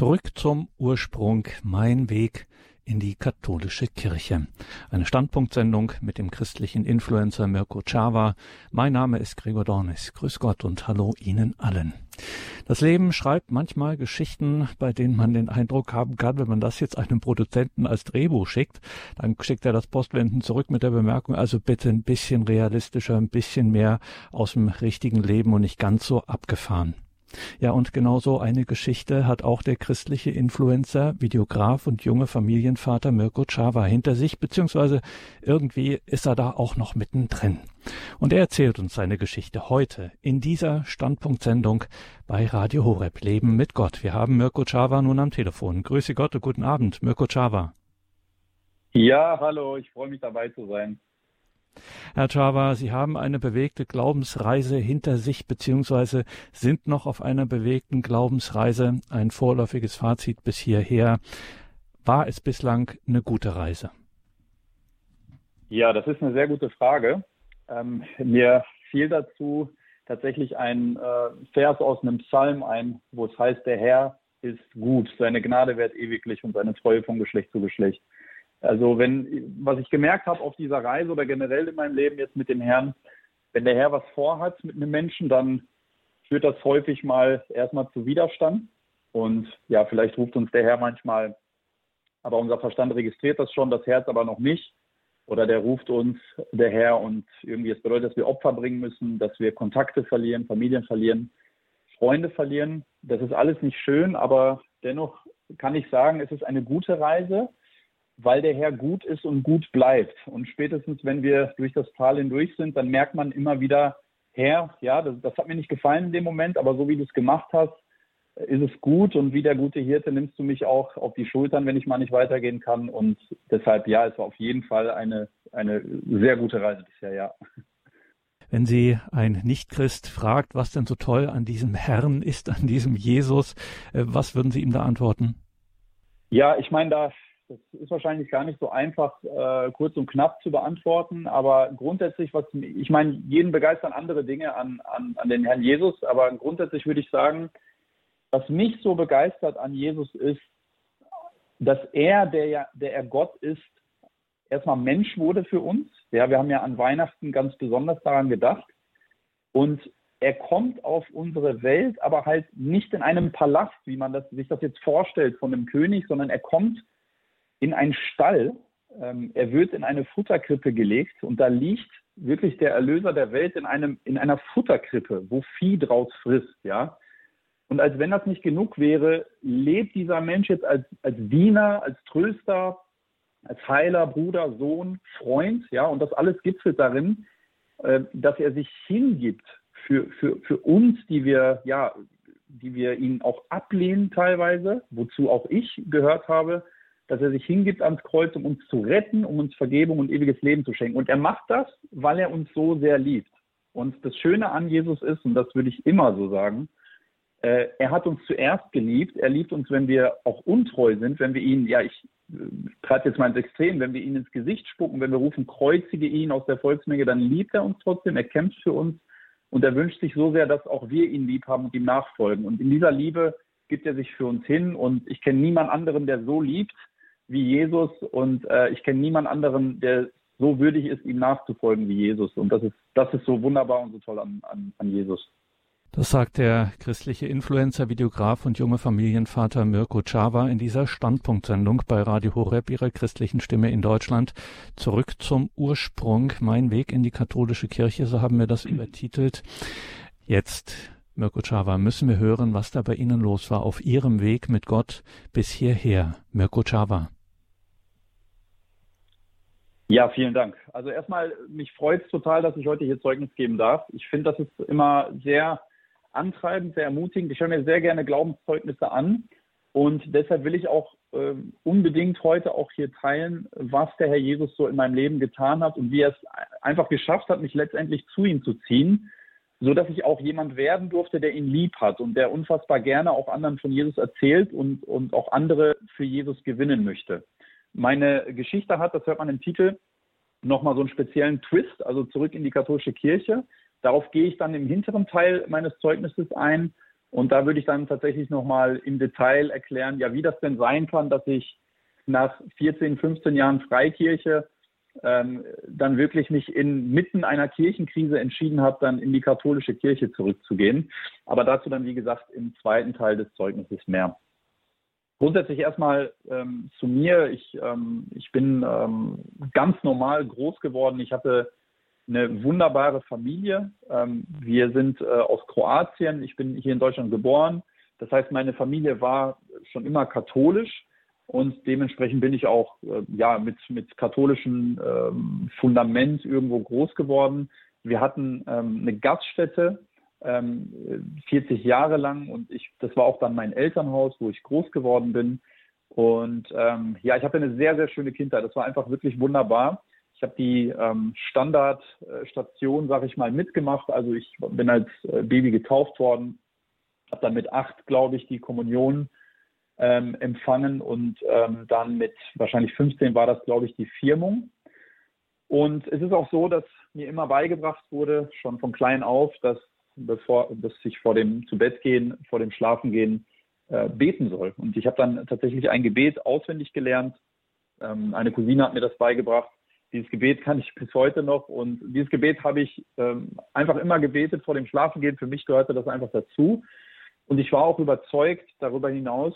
Zurück zum Ursprung, mein Weg in die katholische Kirche. Eine Standpunktsendung mit dem christlichen Influencer Mirko Chava. Mein Name ist Gregor Dornis. Grüß Gott und hallo Ihnen allen. Das Leben schreibt manchmal Geschichten, bei denen man den Eindruck haben kann, wenn man das jetzt einem Produzenten als Drehbuch schickt, dann schickt er das Postwenden zurück mit der Bemerkung, also bitte ein bisschen realistischer, ein bisschen mehr aus dem richtigen Leben und nicht ganz so abgefahren. Ja, und genauso eine Geschichte hat auch der christliche Influencer, Videograf und junge Familienvater Mirko Chava hinter sich, beziehungsweise irgendwie ist er da auch noch mittendrin. Und er erzählt uns seine Geschichte heute in dieser Standpunktsendung bei Radio Horeb Leben mit Gott. Wir haben Mirko Chava nun am Telefon. Grüße Gott und guten Abend, Mirko Chava. Ja, hallo, ich freue mich dabei zu sein. Herr Chava, Sie haben eine bewegte Glaubensreise hinter sich, beziehungsweise sind noch auf einer bewegten Glaubensreise. Ein vorläufiges Fazit bis hierher. War es bislang eine gute Reise? Ja, das ist eine sehr gute Frage. Ähm, mir fiel dazu tatsächlich ein äh, Vers aus einem Psalm ein, wo es heißt, der Herr ist gut, seine Gnade währt ewiglich und seine Treue von Geschlecht zu Geschlecht. Also wenn, was ich gemerkt habe auf dieser Reise oder generell in meinem Leben jetzt mit dem Herrn, wenn der Herr was vorhat mit einem Menschen, dann führt das häufig mal erstmal zu Widerstand. Und ja, vielleicht ruft uns der Herr manchmal, aber unser Verstand registriert das schon, das Herz aber noch nicht. Oder der ruft uns, der Herr, und irgendwie, es bedeutet, dass wir Opfer bringen müssen, dass wir Kontakte verlieren, Familien verlieren, Freunde verlieren. Das ist alles nicht schön, aber dennoch kann ich sagen, es ist eine gute Reise weil der Herr gut ist und gut bleibt. Und spätestens, wenn wir durch das Tal hindurch sind, dann merkt man immer wieder, Herr, ja, das, das hat mir nicht gefallen in dem Moment, aber so wie du es gemacht hast, ist es gut und wie der gute Hirte nimmst du mich auch auf die Schultern, wenn ich mal nicht weitergehen kann. Und deshalb, ja, es war auf jeden Fall eine, eine sehr gute Reise bisher, ja. Wenn Sie ein Nichtchrist fragt, was denn so toll an diesem Herrn ist, an diesem Jesus, äh, was würden Sie ihm da antworten? Ja, ich meine, da das ist wahrscheinlich gar nicht so einfach, äh, kurz und knapp zu beantworten. Aber grundsätzlich, was ich meine, jeden begeistern andere Dinge an, an, an den Herrn Jesus. Aber grundsätzlich würde ich sagen, was mich so begeistert an Jesus ist, dass er, der ja, der er Gott ist, erstmal Mensch wurde für uns. Ja, wir haben ja an Weihnachten ganz besonders daran gedacht. Und er kommt auf unsere Welt, aber halt nicht in einem Palast, wie man das, sich das jetzt vorstellt von einem König, sondern er kommt in einen Stall. Ähm, er wird in eine Futterkrippe gelegt und da liegt wirklich der Erlöser der Welt in, einem, in einer Futterkrippe, wo Vieh draus frisst, ja. Und als wenn das nicht genug wäre, lebt dieser Mensch jetzt als, als Diener, als Tröster, als Heiler, Bruder, Sohn, Freund, ja. Und das alles gipfelt darin, äh, dass er sich hingibt für, für, für uns, die wir, ja, die wir ihn auch ablehnen teilweise, wozu auch ich gehört habe, dass er sich hingibt ans Kreuz, um uns zu retten, um uns Vergebung und ewiges Leben zu schenken. Und er macht das, weil er uns so sehr liebt. Und das Schöne an Jesus ist, und das würde ich immer so sagen, äh, er hat uns zuerst geliebt. Er liebt uns, wenn wir auch untreu sind, wenn wir ihn, ja, ich äh, treibe jetzt mal ins Extrem, wenn wir ihn ins Gesicht spucken, wenn wir rufen, kreuzige ihn aus der Volksmenge, dann liebt er uns trotzdem, er kämpft für uns und er wünscht sich so sehr, dass auch wir ihn lieb haben und ihm nachfolgen. Und in dieser Liebe gibt er sich für uns hin und ich kenne niemand anderen, der so liebt wie Jesus und äh, ich kenne niemand anderen, der so würdig ist, ihm nachzufolgen wie Jesus. Und das ist, das ist so wunderbar und so toll an, an, an Jesus. Das sagt der christliche Influencer, Videograf und junge Familienvater Mirko Chava in dieser Standpunktsendung bei Radio Horeb, ihrer christlichen Stimme in Deutschland. Zurück zum Ursprung, mein Weg in die katholische Kirche, so haben wir das übertitelt. Jetzt Mirko Chava, müssen wir hören, was da bei Ihnen los war auf Ihrem Weg mit Gott bis hierher. Mirko Chava. Ja, vielen Dank. Also erstmal, mich freut es total, dass ich heute hier Zeugnis geben darf. Ich finde, das ist immer sehr antreibend, sehr ermutigend. Ich höre mir sehr gerne Glaubenszeugnisse an und deshalb will ich auch äh, unbedingt heute auch hier teilen, was der Herr Jesus so in meinem Leben getan hat und wie er es einfach geschafft hat, mich letztendlich zu ihm zu ziehen, so dass ich auch jemand werden durfte, der ihn lieb hat und der unfassbar gerne auch anderen von Jesus erzählt und, und auch andere für Jesus gewinnen möchte. Meine Geschichte hat, das hört man im Titel, nochmal so einen speziellen Twist, also zurück in die katholische Kirche. Darauf gehe ich dann im hinteren Teil meines Zeugnisses ein. Und da würde ich dann tatsächlich nochmal im Detail erklären, ja, wie das denn sein kann, dass ich nach 14, 15 Jahren Freikirche ähm, dann wirklich mich inmitten einer Kirchenkrise entschieden habe, dann in die katholische Kirche zurückzugehen. Aber dazu dann, wie gesagt, im zweiten Teil des Zeugnisses mehr. Grundsätzlich erstmal ähm, zu mir. Ich, ähm, ich bin ähm, ganz normal groß geworden. Ich hatte eine wunderbare Familie. Ähm, wir sind äh, aus Kroatien. Ich bin hier in Deutschland geboren. Das heißt, meine Familie war schon immer katholisch und dementsprechend bin ich auch äh, ja mit mit katholischem ähm, Fundament irgendwo groß geworden. Wir hatten ähm, eine Gaststätte ähm, 40 Jahre lang und ich das war auch dann mein Elternhaus, wo ich groß geworden bin. Und ähm, ja, ich hatte eine sehr sehr schöne Kindheit. Das war einfach wirklich wunderbar. Ich habe die ähm, Standardstation, sage ich mal, mitgemacht. Also ich bin als äh, Baby getauft worden, habe dann mit acht, glaube ich, die Kommunion ähm, empfangen und ähm, dann mit wahrscheinlich 15 war das, glaube ich, die Firmung. Und es ist auch so, dass mir immer beigebracht wurde, schon von klein auf, dass bevor dass ich vor dem zu Bett gehen, vor dem Schlafen gehen, äh, beten soll. Und ich habe dann tatsächlich ein Gebet auswendig gelernt. Ähm, eine Cousine hat mir das beigebracht. Dieses Gebet kann ich bis heute noch und dieses Gebet habe ich ähm, einfach immer gebetet vor dem Schlafengehen. Für mich gehörte das einfach dazu. Und ich war auch überzeugt darüber hinaus,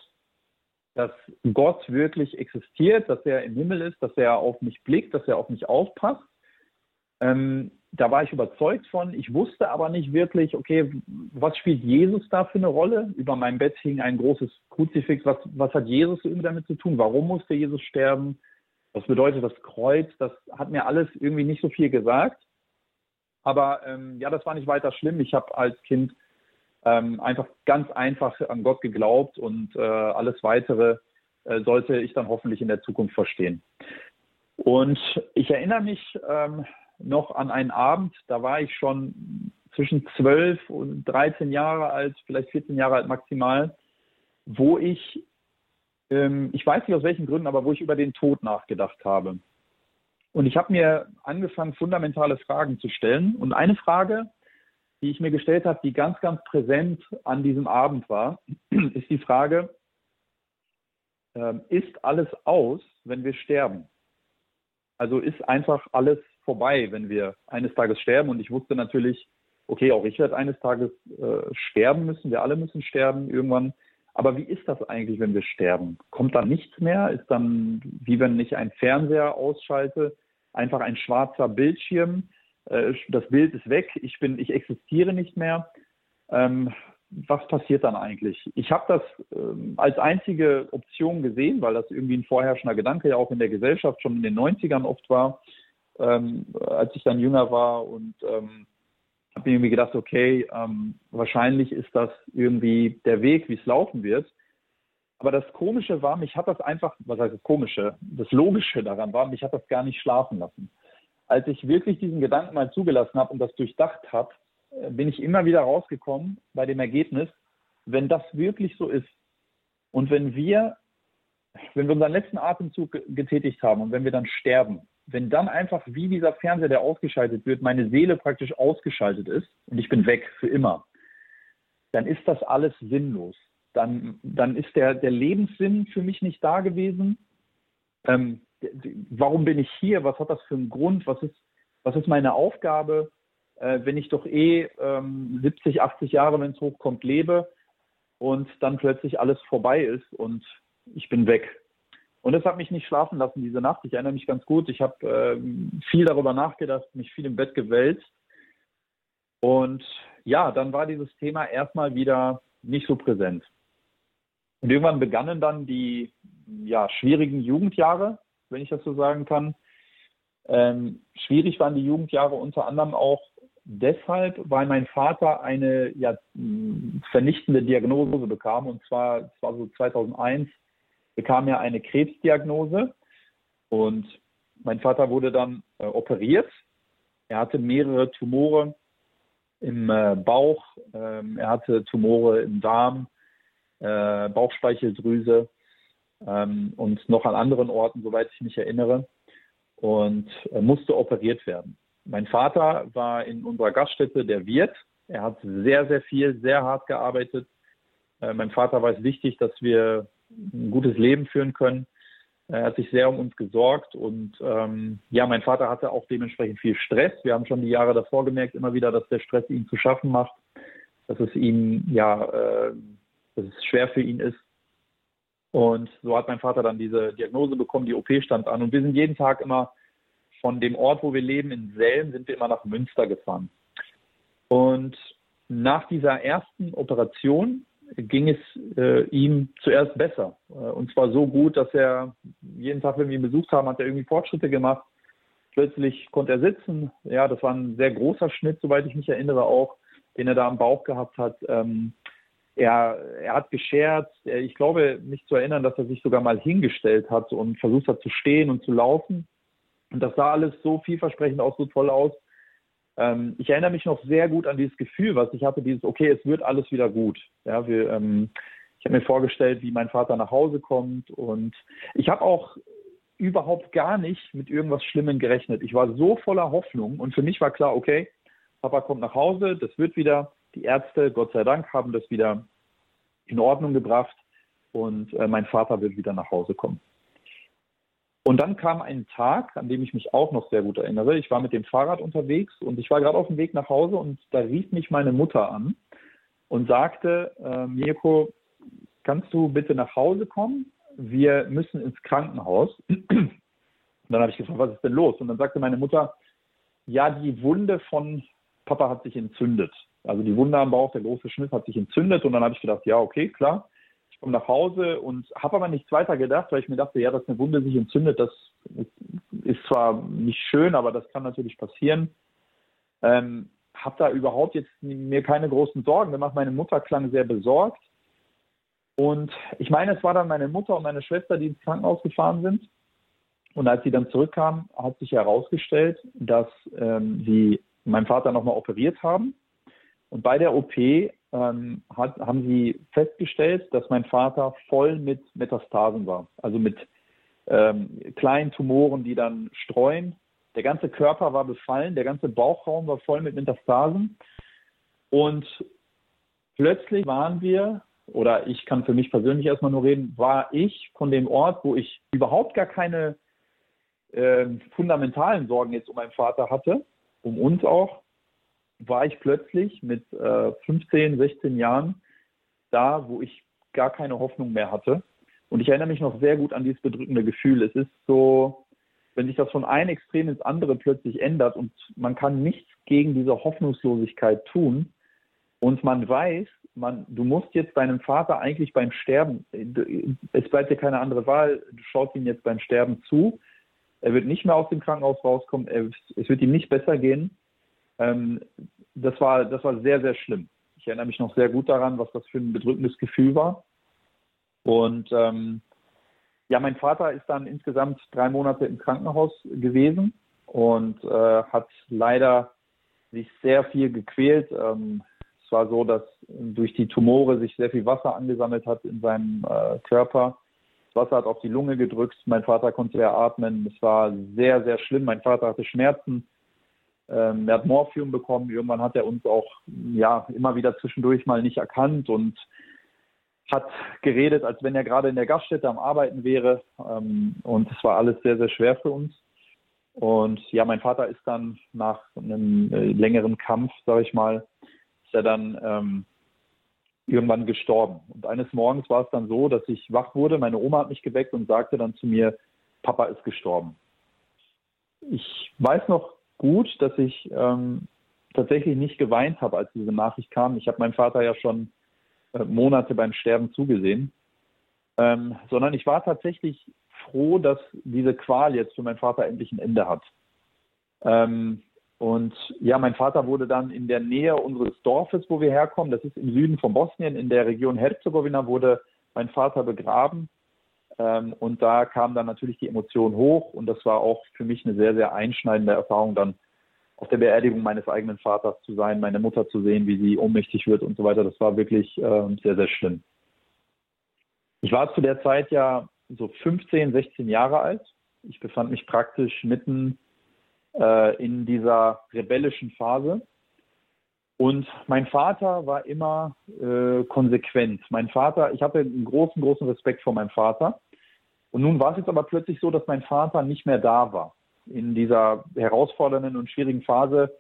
dass Gott wirklich existiert, dass er im Himmel ist, dass er auf mich blickt, dass er auf mich aufpasst. Ähm, da war ich überzeugt von. Ich wusste aber nicht wirklich, okay, was spielt Jesus da für eine Rolle? Über meinem Bett hing ein großes Kruzifix. Was, was hat Jesus irgendwie damit zu tun? Warum musste Jesus sterben? Was bedeutet das Kreuz? Das hat mir alles irgendwie nicht so viel gesagt. Aber ähm, ja, das war nicht weiter schlimm. Ich habe als Kind ähm, einfach ganz einfach an Gott geglaubt und äh, alles weitere äh, sollte ich dann hoffentlich in der Zukunft verstehen. Und ich erinnere mich ähm, noch an einen Abend, da war ich schon zwischen 12 und 13 Jahre alt, vielleicht 14 Jahre alt maximal, wo ich, ähm, ich weiß nicht aus welchen Gründen, aber wo ich über den Tod nachgedacht habe. Und ich habe mir angefangen, fundamentale Fragen zu stellen. Und eine Frage, die ich mir gestellt habe, die ganz, ganz präsent an diesem Abend war, ist die Frage, äh, ist alles aus, wenn wir sterben? Also ist einfach alles vorbei, wenn wir eines Tages sterben? Und ich wusste natürlich, okay, auch ich werde eines Tages äh, sterben müssen, wir alle müssen sterben irgendwann. Aber wie ist das eigentlich, wenn wir sterben? Kommt dann nichts mehr? Ist dann, wie wenn ich einen Fernseher ausschalte, einfach ein schwarzer Bildschirm? Äh, das Bild ist weg, ich bin, ich existiere nicht mehr. Ähm, was passiert dann eigentlich? Ich habe das ähm, als einzige Option gesehen, weil das irgendwie ein vorherrschender Gedanke ja auch in der Gesellschaft schon in den 90ern oft war, ähm, als ich dann jünger war und ähm, habe mir irgendwie gedacht, okay, ähm, wahrscheinlich ist das irgendwie der Weg, wie es laufen wird. Aber das Komische war, mich hat das einfach, was heißt das Komische? Das Logische daran war, mich hat das gar nicht schlafen lassen als ich wirklich diesen Gedanken mal zugelassen habe und das durchdacht habe, äh, bin ich immer wieder rausgekommen bei dem Ergebnis, wenn das wirklich so ist und wenn wir, wenn wir unseren letzten Atemzug getätigt haben und wenn wir dann sterben, wenn dann einfach wie dieser Fernseher, der ausgeschaltet wird, meine Seele praktisch ausgeschaltet ist und ich bin weg für immer, dann ist das alles sinnlos. Dann, dann ist der, der Lebenssinn für mich nicht da gewesen. Ähm, warum bin ich hier? Was hat das für einen Grund? Was ist, was ist meine Aufgabe, äh, wenn ich doch eh ähm, 70, 80 Jahre, wenn es hochkommt, lebe und dann plötzlich alles vorbei ist und ich bin weg. Und das hat mich nicht schlafen lassen diese Nacht. Ich erinnere mich ganz gut. Ich habe äh, viel darüber nachgedacht, mich viel im Bett gewälzt. Und ja, dann war dieses Thema erstmal wieder nicht so präsent. Und irgendwann begannen dann die ja, schwierigen Jugendjahre wenn ich das so sagen kann. Ähm, schwierig waren die Jugendjahre unter anderem auch deshalb, weil mein Vater eine ja, vernichtende Diagnose bekam. Und zwar, das war so 2001, bekam er eine Krebsdiagnose. Und mein Vater wurde dann äh, operiert. Er hatte mehrere Tumore im äh, Bauch, ähm, er hatte Tumore im Darm, äh, Bauchspeicheldrüse ähm, und noch an anderen Orten, soweit ich mich erinnere, und äh, musste operiert werden. Mein Vater war in unserer Gaststätte der Wirt. Er hat sehr, sehr viel, sehr hart gearbeitet. Äh, mein Vater war es wichtig, dass wir ein gutes Leben führen können. Er hat sich sehr um uns gesorgt und ähm, ja, mein Vater hatte auch dementsprechend viel Stress. Wir haben schon die Jahre davor gemerkt, immer wieder, dass der Stress ihn zu schaffen macht, dass es ihm ja, äh, dass es schwer für ihn ist. Und so hat mein Vater dann diese Diagnose bekommen, die OP stand an und wir sind jeden Tag immer von dem Ort, wo wir leben, in Selm, sind wir immer nach Münster gefahren. Und nach dieser ersten Operation ging es äh, ihm zuerst besser. Äh, und zwar so gut, dass er jeden Tag, wenn wir ihn besucht haben, hat er irgendwie Fortschritte gemacht. Plötzlich konnte er sitzen. Ja, das war ein sehr großer Schnitt, soweit ich mich erinnere, auch, den er da am Bauch gehabt hat. Ähm, er, er hat gescherzt. Ich glaube, mich zu erinnern, dass er sich sogar mal hingestellt hat und versucht hat zu stehen und zu laufen. Und das sah alles so vielversprechend aus, so toll aus. Ähm, ich erinnere mich noch sehr gut an dieses Gefühl, was ich hatte, dieses, okay, es wird alles wieder gut. Ja, wir, ähm, ich habe mir vorgestellt, wie mein Vater nach Hause kommt und ich habe auch überhaupt gar nicht mit irgendwas Schlimmem gerechnet. Ich war so voller Hoffnung und für mich war klar, okay, Papa kommt nach Hause, das wird wieder. Die Ärzte, Gott sei Dank, haben das wieder in Ordnung gebracht und äh, mein Vater wird wieder nach Hause kommen. Und dann kam ein Tag, an dem ich mich auch noch sehr gut erinnere. Ich war mit dem Fahrrad unterwegs und ich war gerade auf dem Weg nach Hause und da rief mich meine Mutter an und sagte, äh, Mirko, kannst du bitte nach Hause kommen? Wir müssen ins Krankenhaus. Und dann habe ich gefragt, was ist denn los? Und dann sagte meine Mutter, ja, die Wunde von Papa hat sich entzündet. Also die Wunde am Bauch, der große Schnitt hat sich entzündet. Und dann habe ich gedacht, ja, okay, klar komme nach Hause und habe aber nichts weiter gedacht, weil ich mir dachte, ja, dass eine Wunde sich entzündet, das ist zwar nicht schön, aber das kann natürlich passieren. Ähm, habe da überhaupt jetzt mir keine großen Sorgen gemacht. Meine Mutter klang sehr besorgt. Und ich meine, es war dann meine Mutter und meine Schwester, die ins Krankenhaus gefahren sind. Und als sie dann zurückkamen, hat sich herausgestellt, dass ähm, sie meinen Vater nochmal operiert haben. Und bei der OP ähm, hat, haben sie festgestellt, dass mein Vater voll mit Metastasen war, also mit ähm, kleinen Tumoren, die dann streuen. Der ganze Körper war befallen, der ganze Bauchraum war voll mit Metastasen. Und plötzlich waren wir, oder ich kann für mich persönlich erstmal nur reden, war ich von dem Ort, wo ich überhaupt gar keine äh, fundamentalen Sorgen jetzt um meinen Vater hatte, um uns auch, war ich plötzlich mit äh, 15, 16 Jahren da, wo ich gar keine Hoffnung mehr hatte. Und ich erinnere mich noch sehr gut an dieses bedrückende Gefühl. Es ist so, wenn sich das von einem Extrem ins andere plötzlich ändert und man kann nichts gegen diese Hoffnungslosigkeit tun und man weiß, man, du musst jetzt deinem Vater eigentlich beim Sterben, es bleibt dir keine andere Wahl, du schaust ihm jetzt beim Sterben zu, er wird nicht mehr aus dem Krankenhaus rauskommen, es wird ihm nicht besser gehen ähm, das, war, das war sehr, sehr schlimm. Ich erinnere mich noch sehr gut daran, was das für ein bedrückendes Gefühl war. Und ähm, ja, mein Vater ist dann insgesamt drei Monate im Krankenhaus gewesen und äh, hat leider sich sehr viel gequält. Ähm, es war so, dass durch die Tumore sich sehr viel Wasser angesammelt hat in seinem äh, Körper. Das Wasser hat auf die Lunge gedrückt. Mein Vater konnte mehr atmen. Es war sehr, sehr schlimm. Mein Vater hatte Schmerzen. Ähm, er hat Morphium bekommen. Irgendwann hat er uns auch ja immer wieder zwischendurch mal nicht erkannt und hat geredet, als wenn er gerade in der Gaststätte am Arbeiten wäre. Ähm, und es war alles sehr, sehr schwer für uns. Und ja, mein Vater ist dann nach einem äh, längeren Kampf, sage ich mal, ist er dann ähm, irgendwann gestorben. Und eines Morgens war es dann so, dass ich wach wurde. Meine Oma hat mich geweckt und sagte dann zu mir, Papa ist gestorben. Ich weiß noch gut, dass ich ähm, tatsächlich nicht geweint habe, als diese Nachricht kam. Ich habe meinem Vater ja schon äh, Monate beim Sterben zugesehen, ähm, sondern ich war tatsächlich froh, dass diese Qual jetzt für meinen Vater endlich ein Ende hat. Ähm, und ja, mein Vater wurde dann in der Nähe unseres Dorfes, wo wir herkommen, das ist im Süden von Bosnien, in der Region Herzegowina, wurde mein Vater begraben. Ähm, und da kam dann natürlich die Emotion hoch und das war auch für mich eine sehr, sehr einschneidende Erfahrung, dann auf der Beerdigung meines eigenen Vaters zu sein, meine Mutter zu sehen, wie sie ohnmächtig wird und so weiter. Das war wirklich äh, sehr, sehr schlimm. Ich war zu der Zeit ja so 15, 16 Jahre alt. Ich befand mich praktisch mitten äh, in dieser rebellischen Phase. Und mein Vater war immer äh, konsequent. Mein Vater, ich hatte einen großen, großen Respekt vor meinem Vater. Und nun war es jetzt aber plötzlich so, dass mein Vater nicht mehr da war. In dieser herausfordernden und schwierigen Phase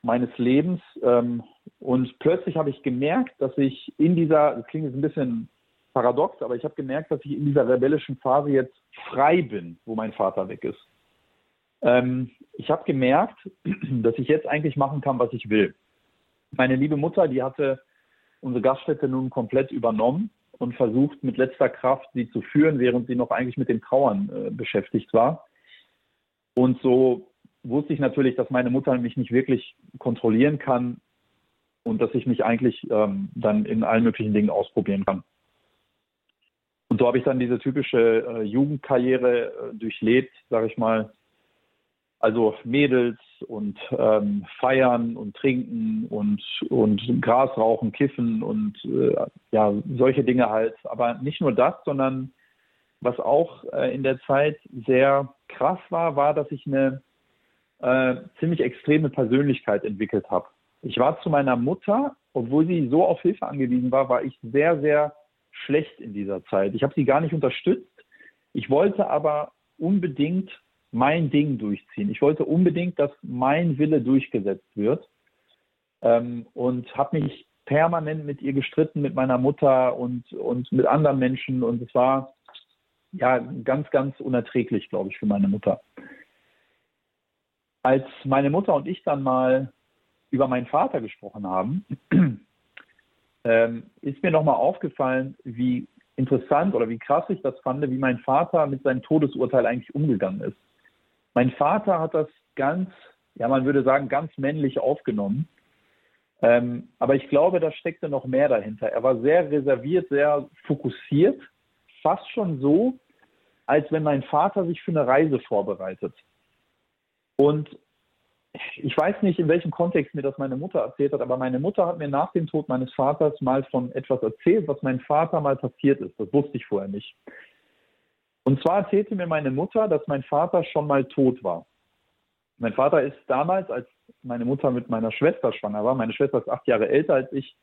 meines Lebens. Ähm, und plötzlich habe ich gemerkt, dass ich in dieser, das klingt jetzt ein bisschen paradox, aber ich habe gemerkt, dass ich in dieser rebellischen Phase jetzt frei bin, wo mein Vater weg ist. Ähm, ich habe gemerkt, dass ich jetzt eigentlich machen kann, was ich will. Meine liebe Mutter, die hatte unsere Gaststätte nun komplett übernommen und versucht mit letzter Kraft sie zu führen, während sie noch eigentlich mit dem Trauern äh, beschäftigt war. Und so wusste ich natürlich, dass meine Mutter mich nicht wirklich kontrollieren kann und dass ich mich eigentlich ähm, dann in allen möglichen Dingen ausprobieren kann. Und so habe ich dann diese typische äh, Jugendkarriere äh, durchlebt, sage ich mal. Also Mädels und ähm, Feiern und Trinken und, und Gras rauchen, Kiffen und äh, ja, solche Dinge halt. Aber nicht nur das, sondern was auch äh, in der Zeit sehr krass war, war, dass ich eine äh, ziemlich extreme Persönlichkeit entwickelt habe. Ich war zu meiner Mutter, obwohl sie so auf Hilfe angewiesen war, war ich sehr, sehr schlecht in dieser Zeit. Ich habe sie gar nicht unterstützt. Ich wollte aber unbedingt mein Ding durchziehen. Ich wollte unbedingt, dass mein Wille durchgesetzt wird ähm, und habe mich permanent mit ihr gestritten, mit meiner Mutter und, und mit anderen Menschen. Und es war ja ganz, ganz unerträglich, glaube ich, für meine Mutter. Als meine Mutter und ich dann mal über meinen Vater gesprochen haben, ähm, ist mir nochmal aufgefallen, wie interessant oder wie krass ich das fand, wie mein Vater mit seinem Todesurteil eigentlich umgegangen ist. Mein Vater hat das ganz, ja, man würde sagen, ganz männlich aufgenommen. Ähm, aber ich glaube, da steckte noch mehr dahinter. Er war sehr reserviert, sehr fokussiert, fast schon so, als wenn mein Vater sich für eine Reise vorbereitet. Und ich weiß nicht, in welchem Kontext mir das meine Mutter erzählt hat, aber meine Mutter hat mir nach dem Tod meines Vaters mal von etwas erzählt, was meinem Vater mal passiert ist. Das wusste ich vorher nicht. Und zwar erzählte mir meine Mutter, dass mein Vater schon mal tot war. Mein Vater ist damals, als meine Mutter mit meiner Schwester schwanger war, meine Schwester ist acht Jahre älter als ich,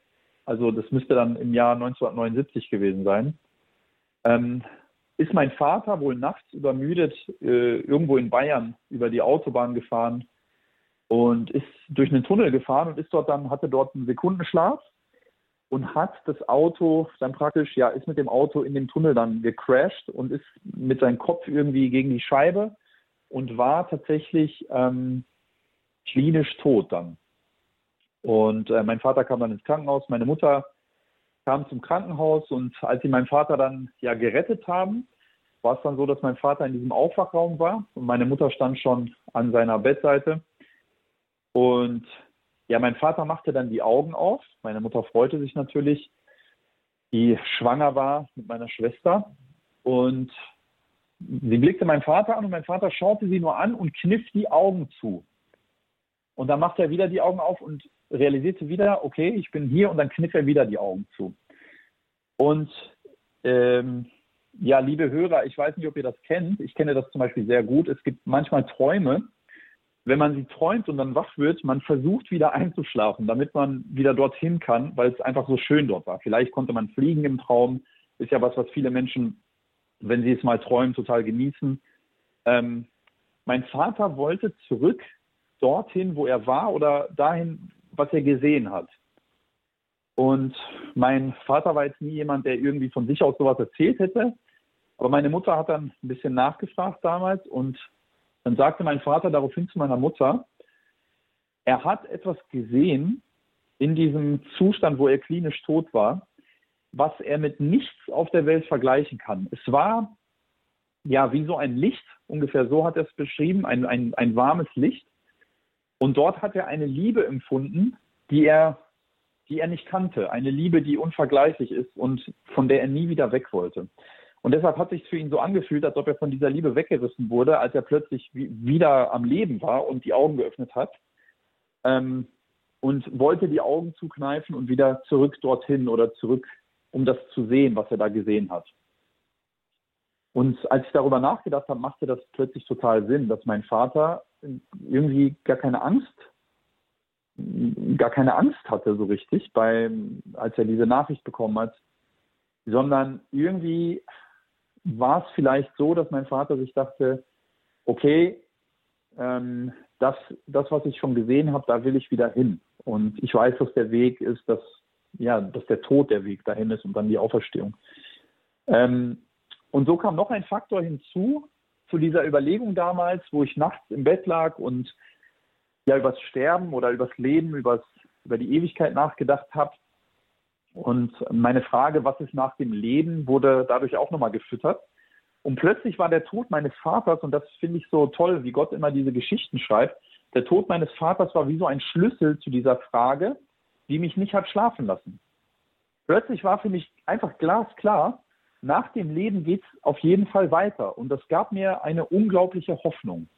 also das müsste dann im Jahr 1979 gewesen sein, ähm, ist mein Vater wohl nachts übermüdet äh, irgendwo in Bayern über die Autobahn gefahren und ist durch einen Tunnel gefahren und ist dort dann, hatte dort einen Sekundenschlaf und hat das Auto dann praktisch, ja, ist mit dem Auto in dem Tunnel dann gecrashed und ist mit seinem Kopf irgendwie gegen die Scheibe und war tatsächlich ähm, klinisch tot dann. Und äh, mein Vater kam dann ins Krankenhaus, meine Mutter kam zum Krankenhaus und als sie meinen Vater dann ja gerettet haben, war es dann so, dass mein Vater in diesem Aufwachraum war und meine Mutter stand schon an seiner Bettseite. Und ja, mein Vater machte dann die Augen auf. Meine Mutter freute sich natürlich, die schwanger war mit meiner Schwester. Und sie blickte meinen Vater an und mein Vater schaute sie nur an und kniff die Augen zu. Und dann machte er wieder die Augen auf und realisierte wieder, okay, ich bin hier und dann kniff er wieder die Augen zu. Und ähm, ja, liebe Hörer, ich weiß nicht, ob ihr das kennt. Ich kenne das zum Beispiel sehr gut. Es gibt manchmal Träume, wenn man sie träumt und dann wach wird, man versucht wieder einzuschlafen, damit man wieder dorthin kann, weil es einfach so schön dort war. Vielleicht konnte man fliegen im Traum, ist ja was, was viele Menschen, wenn sie es mal träumen, total genießen. Ähm, mein Vater wollte zurück dorthin, wo er war oder dahin, was er gesehen hat. Und mein Vater war jetzt nie jemand, der irgendwie von sich aus sowas erzählt hätte. Aber meine Mutter hat dann ein bisschen nachgefragt damals und dann sagte mein Vater daraufhin zu meiner Mutter, er hat etwas gesehen in diesem Zustand, wo er klinisch tot war, was er mit nichts auf der Welt vergleichen kann. Es war ja wie so ein Licht, ungefähr so hat er es beschrieben, ein, ein, ein warmes Licht. Und dort hat er eine Liebe empfunden, die er, die er nicht kannte. Eine Liebe, die unvergleichlich ist und von der er nie wieder weg wollte. Und deshalb hat sich für ihn so angefühlt, als ob er von dieser Liebe weggerissen wurde, als er plötzlich wieder am Leben war und die Augen geöffnet hat. Ähm, und wollte die Augen zukneifen und wieder zurück dorthin oder zurück, um das zu sehen, was er da gesehen hat. Und als ich darüber nachgedacht habe, machte das plötzlich total Sinn, dass mein Vater irgendwie gar keine Angst gar keine Angst hatte so richtig, bei, als er diese Nachricht bekommen hat, sondern irgendwie war es vielleicht so, dass mein Vater sich dachte, okay, ähm, das, das, was ich schon gesehen habe, da will ich wieder hin. Und ich weiß, dass der Weg ist, dass, ja, dass der Tod der Weg dahin ist und dann die Auferstehung. Ähm, und so kam noch ein Faktor hinzu, zu dieser Überlegung damals, wo ich nachts im Bett lag und ja übers Sterben oder übers Leben, übers, über die Ewigkeit nachgedacht habe. Und meine Frage, was ist nach dem Leben, wurde dadurch auch nochmal gefüttert. Und plötzlich war der Tod meines Vaters, und das finde ich so toll, wie Gott immer diese Geschichten schreibt, der Tod meines Vaters war wie so ein Schlüssel zu dieser Frage, die mich nicht hat schlafen lassen. Plötzlich war für mich einfach glasklar, nach dem Leben geht es auf jeden Fall weiter. Und das gab mir eine unglaubliche Hoffnung.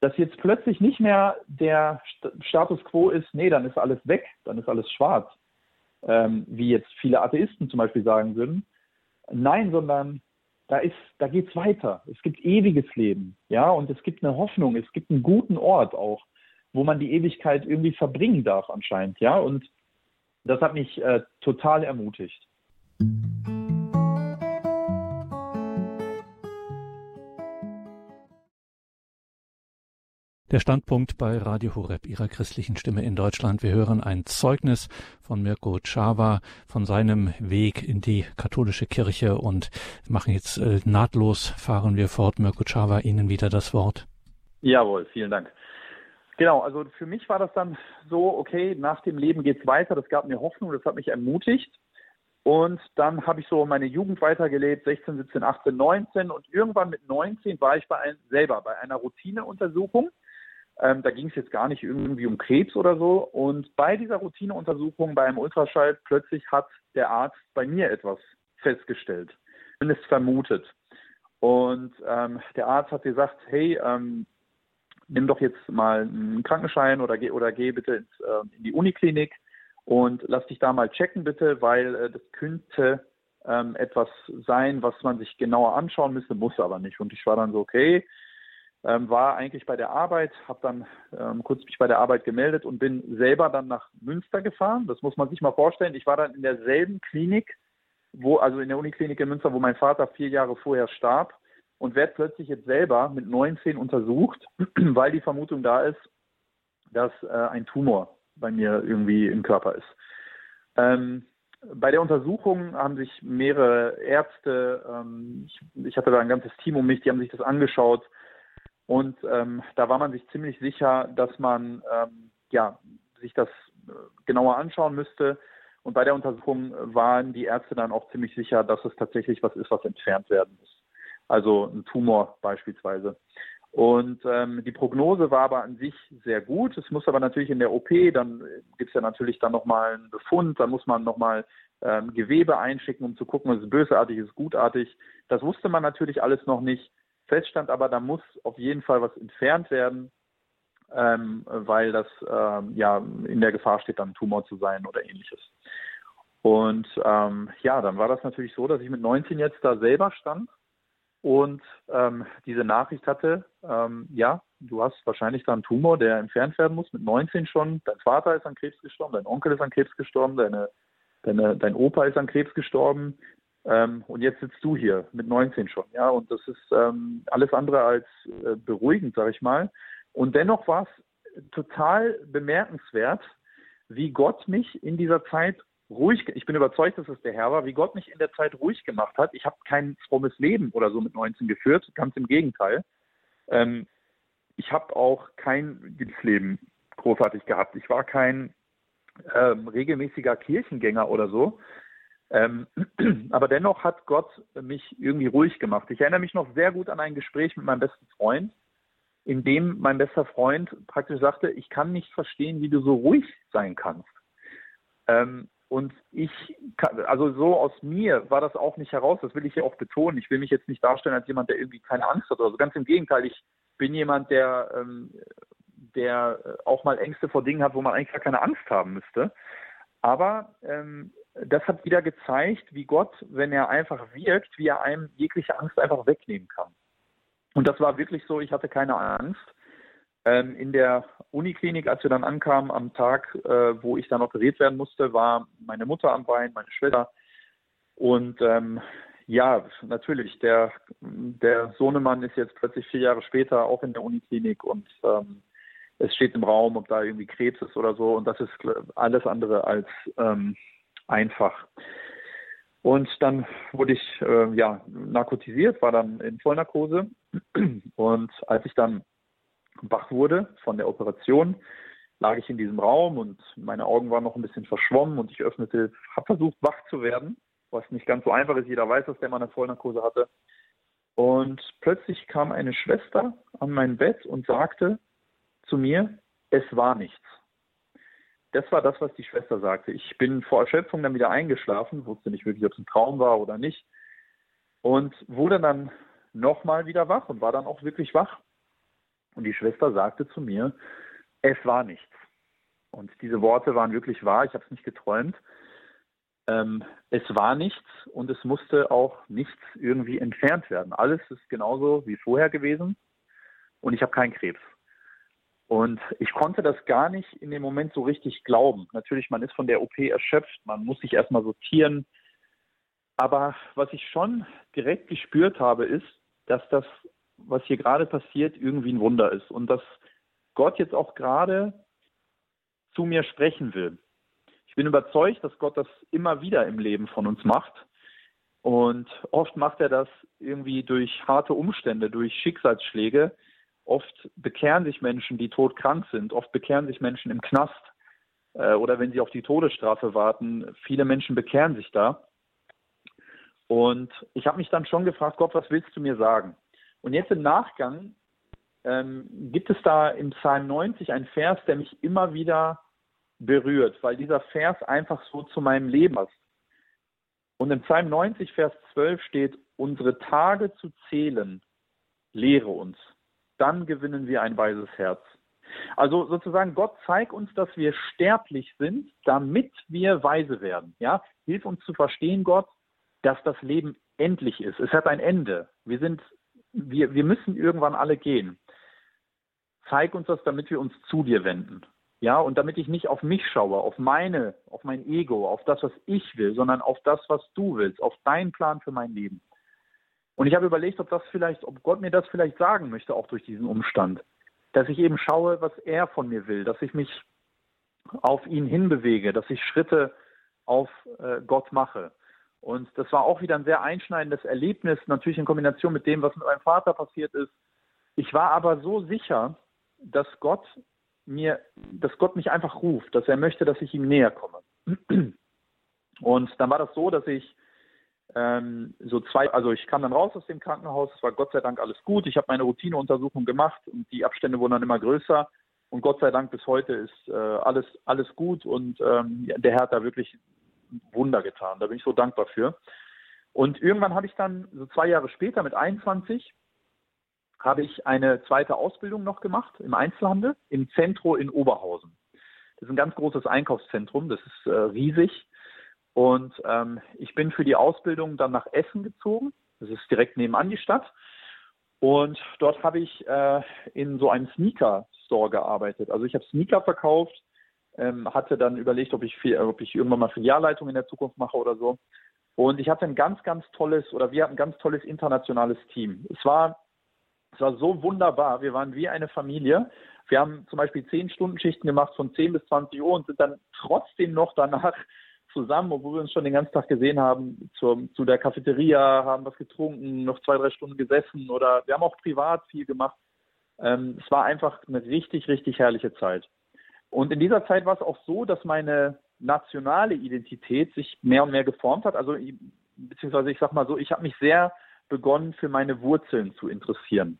Dass jetzt plötzlich nicht mehr der Status quo ist, nee, dann ist alles weg, dann ist alles schwarz, ähm, wie jetzt viele Atheisten zum Beispiel sagen würden. Nein, sondern da ist, da geht's weiter. Es gibt ewiges Leben, ja, und es gibt eine Hoffnung, es gibt einen guten Ort auch, wo man die Ewigkeit irgendwie verbringen darf anscheinend, ja, und das hat mich äh, total ermutigt. Der Standpunkt bei Radio Horeb, Ihrer christlichen Stimme in Deutschland. Wir hören ein Zeugnis von Mirko Chava, von seinem Weg in die katholische Kirche und machen jetzt äh, nahtlos, fahren wir fort. Mirko Chava, Ihnen wieder das Wort. Jawohl, vielen Dank. Genau, also für mich war das dann so, okay, nach dem Leben geht's weiter. Das gab mir Hoffnung, das hat mich ermutigt. Und dann habe ich so meine Jugend weitergelebt, 16, 17, 18, 19 und irgendwann mit 19 war ich bei ein, selber bei einer Routineuntersuchung ähm, da ging es jetzt gar nicht irgendwie um Krebs oder so. Und bei dieser Routineuntersuchung, beim Ultraschall, plötzlich hat der Arzt bei mir etwas festgestellt, zumindest vermutet. Und ähm, der Arzt hat gesagt, hey, ähm, nimm doch jetzt mal einen Krankenschein oder geh, oder geh bitte ins, äh, in die Uniklinik und lass dich da mal checken bitte, weil äh, das könnte ähm, etwas sein, was man sich genauer anschauen müsste, muss aber nicht. Und ich war dann so, okay, ähm, war eigentlich bei der Arbeit, habe dann ähm, kurz mich bei der Arbeit gemeldet und bin selber dann nach Münster gefahren. Das muss man sich mal vorstellen. Ich war dann in derselben Klinik, wo, also in der Uniklinik in Münster, wo mein Vater vier Jahre vorher starb und werde plötzlich jetzt selber mit 19 untersucht, weil die Vermutung da ist, dass äh, ein Tumor bei mir irgendwie im Körper ist. Ähm, bei der Untersuchung haben sich mehrere Ärzte, ähm, ich, ich, hatte da ein ganzes Team um mich, die haben sich das angeschaut, und ähm, da war man sich ziemlich sicher, dass man ähm, ja, sich das äh, genauer anschauen müsste. Und bei der Untersuchung waren die Ärzte dann auch ziemlich sicher, dass es tatsächlich was ist, was entfernt werden muss. Also ein Tumor beispielsweise. Und ähm, die Prognose war aber an sich sehr gut. Es muss aber natürlich in der OP, dann gibt es ja natürlich dann nochmal einen Befund, dann muss man nochmal ähm, Gewebe einschicken, um zu gucken, ist es bösartig, ist es gutartig. Das wusste man natürlich alles noch nicht. Feststand aber, da muss auf jeden Fall was entfernt werden, ähm, weil das ähm, ja in der Gefahr steht, dann Tumor zu sein oder ähnliches. Und ähm, ja, dann war das natürlich so, dass ich mit 19 jetzt da selber stand und ähm, diese Nachricht hatte, ähm, ja, du hast wahrscheinlich da einen Tumor, der entfernt werden muss, mit 19 schon. Dein Vater ist an Krebs gestorben, dein Onkel ist an Krebs gestorben, deine, deine, dein Opa ist an Krebs gestorben. Ähm, und jetzt sitzt du hier mit 19 schon, ja, und das ist ähm, alles andere als äh, beruhigend, sage ich mal. Und dennoch war es total bemerkenswert, wie Gott mich in dieser Zeit ruhig, ich bin überzeugt, dass es der Herr war, wie Gott mich in der Zeit ruhig gemacht hat. Ich habe kein frommes Leben oder so mit 19 geführt, ganz im Gegenteil. Ähm, ich habe auch kein Leben großartig gehabt. Ich war kein ähm, regelmäßiger Kirchengänger oder so, ähm, aber dennoch hat Gott mich irgendwie ruhig gemacht. Ich erinnere mich noch sehr gut an ein Gespräch mit meinem besten Freund, in dem mein bester Freund praktisch sagte, ich kann nicht verstehen, wie du so ruhig sein kannst. Ähm, und ich, kann, also so aus mir war das auch nicht heraus, das will ich ja auch betonen. Ich will mich jetzt nicht darstellen als jemand, der irgendwie keine Angst hat oder so. Ganz im Gegenteil, ich bin jemand, der, ähm, der auch mal Ängste vor Dingen hat, wo man eigentlich gar keine Angst haben müsste. Aber ähm, das hat wieder gezeigt, wie Gott, wenn er einfach wirkt, wie er einem jegliche Angst einfach wegnehmen kann. Und das war wirklich so, ich hatte keine Angst. Ähm, in der Uniklinik, als wir dann ankamen am Tag, äh, wo ich dann operiert werden musste, war meine Mutter am Bein, meine Schwester. Und ähm, ja, natürlich, der, der Sohnemann ist jetzt plötzlich vier Jahre später auch in der Uniklinik und ähm, es steht im Raum, ob da irgendwie Krebs ist oder so. Und das ist alles andere als ähm, einfach. Und dann wurde ich äh, ja narkotisiert, war dann in Vollnarkose. Und als ich dann wach wurde von der Operation, lag ich in diesem Raum und meine Augen waren noch ein bisschen verschwommen und ich öffnete, habe versucht wach zu werden, was nicht ganz so einfach ist. Jeder weiß, dass der Mann eine Vollnarkose hatte. Und plötzlich kam eine Schwester an mein Bett und sagte zu mir, es war nichts. Das war das, was die Schwester sagte. Ich bin vor Erschöpfung dann wieder eingeschlafen, wusste nicht wirklich, ob es ein Traum war oder nicht. Und wurde dann nochmal wieder wach und war dann auch wirklich wach. Und die Schwester sagte zu mir, es war nichts. Und diese Worte waren wirklich wahr, ich habe es nicht geträumt. Ähm, es war nichts und es musste auch nichts irgendwie entfernt werden. Alles ist genauso wie vorher gewesen und ich habe keinen Krebs. Und ich konnte das gar nicht in dem Moment so richtig glauben. Natürlich, man ist von der OP erschöpft, man muss sich erstmal sortieren. Aber was ich schon direkt gespürt habe, ist, dass das was hier gerade passiert, irgendwie ein Wunder ist und dass Gott jetzt auch gerade zu mir sprechen will. Ich bin überzeugt, dass Gott das immer wieder im Leben von uns macht. Und oft macht er das irgendwie durch harte Umstände, durch Schicksalsschläge. Oft bekehren sich Menschen, die todkrank sind. Oft bekehren sich Menschen im Knast äh, oder wenn sie auf die Todesstrafe warten. Viele Menschen bekehren sich da. Und ich habe mich dann schon gefragt, Gott, was willst du mir sagen? Und jetzt im Nachgang ähm, gibt es da im Psalm 90 einen Vers, der mich immer wieder berührt, weil dieser Vers einfach so zu meinem Leben passt. Und im Psalm 90, Vers 12 steht, unsere Tage zu zählen, lehre uns. Dann gewinnen wir ein weises Herz. Also sozusagen, Gott zeigt uns, dass wir sterblich sind, damit wir weise werden. Ja, hilf uns zu verstehen, Gott, dass das Leben endlich ist. Es hat ein Ende. Wir sind wir, wir müssen irgendwann alle gehen. Zeig uns das, damit wir uns zu dir wenden. Ja, und damit ich nicht auf mich schaue, auf meine, auf mein Ego, auf das, was ich will, sondern auf das, was du willst, auf deinen Plan für mein Leben. Und ich habe überlegt, ob das vielleicht, ob Gott mir das vielleicht sagen möchte, auch durch diesen Umstand. Dass ich eben schaue, was er von mir will, dass ich mich auf ihn hinbewege, dass ich Schritte auf äh, Gott mache. Und das war auch wieder ein sehr einschneidendes Erlebnis, natürlich in Kombination mit dem, was mit meinem Vater passiert ist. Ich war aber so sicher, dass Gott mir, dass Gott mich einfach ruft, dass er möchte, dass ich ihm näher komme. Und dann war das so, dass ich ähm, so zwei, also ich kam dann raus aus dem Krankenhaus, es war Gott sei Dank alles gut. Ich habe meine Routineuntersuchung gemacht und die Abstände wurden dann immer größer. Und Gott sei Dank bis heute ist äh, alles, alles gut und ähm, der Herr hat da wirklich Wunder getan. Da bin ich so dankbar für. Und irgendwann habe ich dann, so zwei Jahre später, mit 21, habe ich eine zweite Ausbildung noch gemacht im Einzelhandel im Zentro in Oberhausen. Das ist ein ganz großes Einkaufszentrum, das ist äh, riesig. Und ähm, ich bin für die Ausbildung dann nach Essen gezogen. Das ist direkt nebenan die Stadt. Und dort habe ich äh, in so einem Sneaker-Store gearbeitet. Also ich habe Sneaker verkauft ähm, hatte dann überlegt, ob ich, ob ich irgendwann mal Filialleitung in der Zukunft mache oder so. Und ich hatte ein ganz, ganz tolles, oder wir hatten ein ganz tolles internationales Team. Es war, es war so wunderbar. Wir waren wie eine Familie. Wir haben zum Beispiel zehn Stunden Schichten gemacht von 10 bis 20 Uhr und sind dann trotzdem noch danach zusammen, obwohl wir uns schon den ganzen Tag gesehen haben, zur, zu der Cafeteria, haben was getrunken, noch zwei, drei Stunden gesessen oder wir haben auch privat viel gemacht. Ähm, es war einfach eine richtig, richtig herrliche Zeit. Und in dieser Zeit war es auch so, dass meine nationale Identität sich mehr und mehr geformt hat. Also beziehungsweise ich sag mal so, ich habe mich sehr begonnen für meine Wurzeln zu interessieren.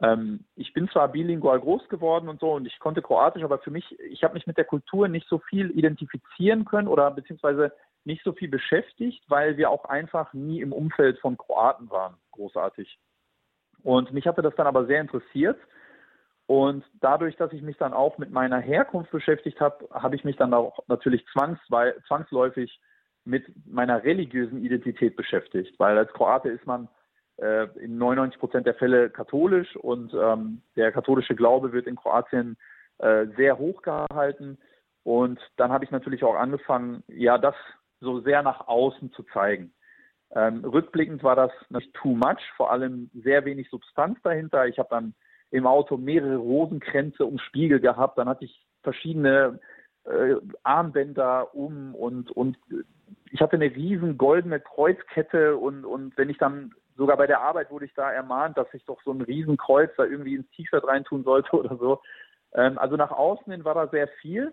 Ähm, ich bin zwar bilingual groß geworden und so und ich konnte Kroatisch, aber für mich, ich habe mich mit der Kultur nicht so viel identifizieren können oder beziehungsweise nicht so viel beschäftigt, weil wir auch einfach nie im Umfeld von Kroaten waren, großartig. Und mich hatte das dann aber sehr interessiert und dadurch, dass ich mich dann auch mit meiner Herkunft beschäftigt habe, habe ich mich dann auch natürlich zwangsläufig mit meiner religiösen Identität beschäftigt, weil als Kroate ist man äh, in 99 Prozent der Fälle katholisch und ähm, der katholische Glaube wird in Kroatien äh, sehr hoch gehalten. Und dann habe ich natürlich auch angefangen, ja, das so sehr nach außen zu zeigen. Ähm, rückblickend war das nicht too much, vor allem sehr wenig Substanz dahinter. Ich habe dann im Auto mehrere Rosenkränze um Spiegel gehabt, dann hatte ich verschiedene äh, Armbänder um und, und ich hatte eine riesen goldene Kreuzkette und, und wenn ich dann sogar bei der Arbeit wurde ich da ermahnt, dass ich doch so ein Riesenkreuz da irgendwie ins T-Shirt reintun sollte oder so. Ähm, also nach außen hin war da sehr viel,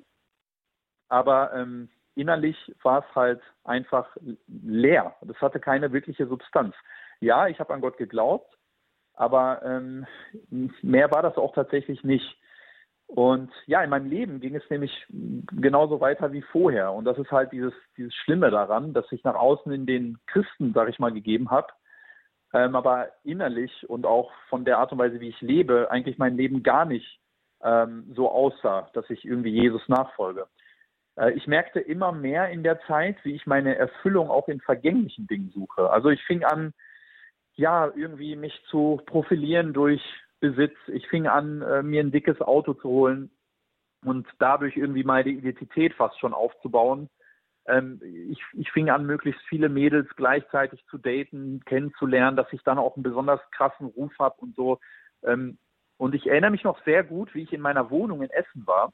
aber ähm, innerlich war es halt einfach leer. Das hatte keine wirkliche Substanz. Ja, ich habe an Gott geglaubt, aber ähm, mehr war das auch tatsächlich nicht. Und ja, in meinem Leben ging es nämlich genauso weiter wie vorher. Und das ist halt dieses, dieses Schlimme daran, dass ich nach außen in den Christen, sag ich mal, gegeben habe, ähm, aber innerlich und auch von der Art und Weise, wie ich lebe, eigentlich mein Leben gar nicht ähm, so aussah, dass ich irgendwie Jesus nachfolge. Äh, ich merkte immer mehr in der Zeit, wie ich meine Erfüllung auch in vergänglichen Dingen suche. Also ich fing an, ja, irgendwie mich zu profilieren durch Besitz. Ich fing an, äh, mir ein dickes Auto zu holen und dadurch irgendwie meine Identität fast schon aufzubauen. Ähm, ich, ich fing an, möglichst viele Mädels gleichzeitig zu daten, kennenzulernen, dass ich dann auch einen besonders krassen Ruf habe und so. Ähm, und ich erinnere mich noch sehr gut, wie ich in meiner Wohnung in Essen war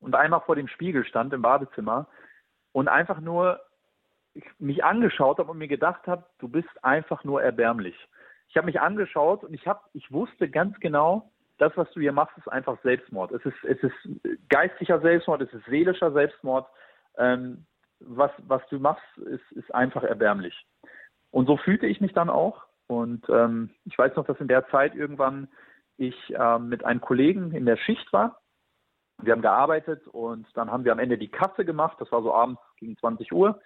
und einmal vor dem Spiegel stand im Badezimmer und einfach nur mich angeschaut habe und mir gedacht habe, du bist einfach nur erbärmlich. Ich habe mich angeschaut und ich habe, ich wusste ganz genau, das, was du hier machst, ist einfach Selbstmord. Es ist, es ist geistlicher Selbstmord, es ist seelischer Selbstmord. Ähm, was, was du machst, ist, ist einfach erbärmlich. Und so fühlte ich mich dann auch. Und ähm, ich weiß noch, dass in der Zeit irgendwann ich ähm, mit einem Kollegen in der Schicht war. Wir haben gearbeitet und dann haben wir am Ende die Kasse gemacht. Das war so abends gegen 20 Uhr.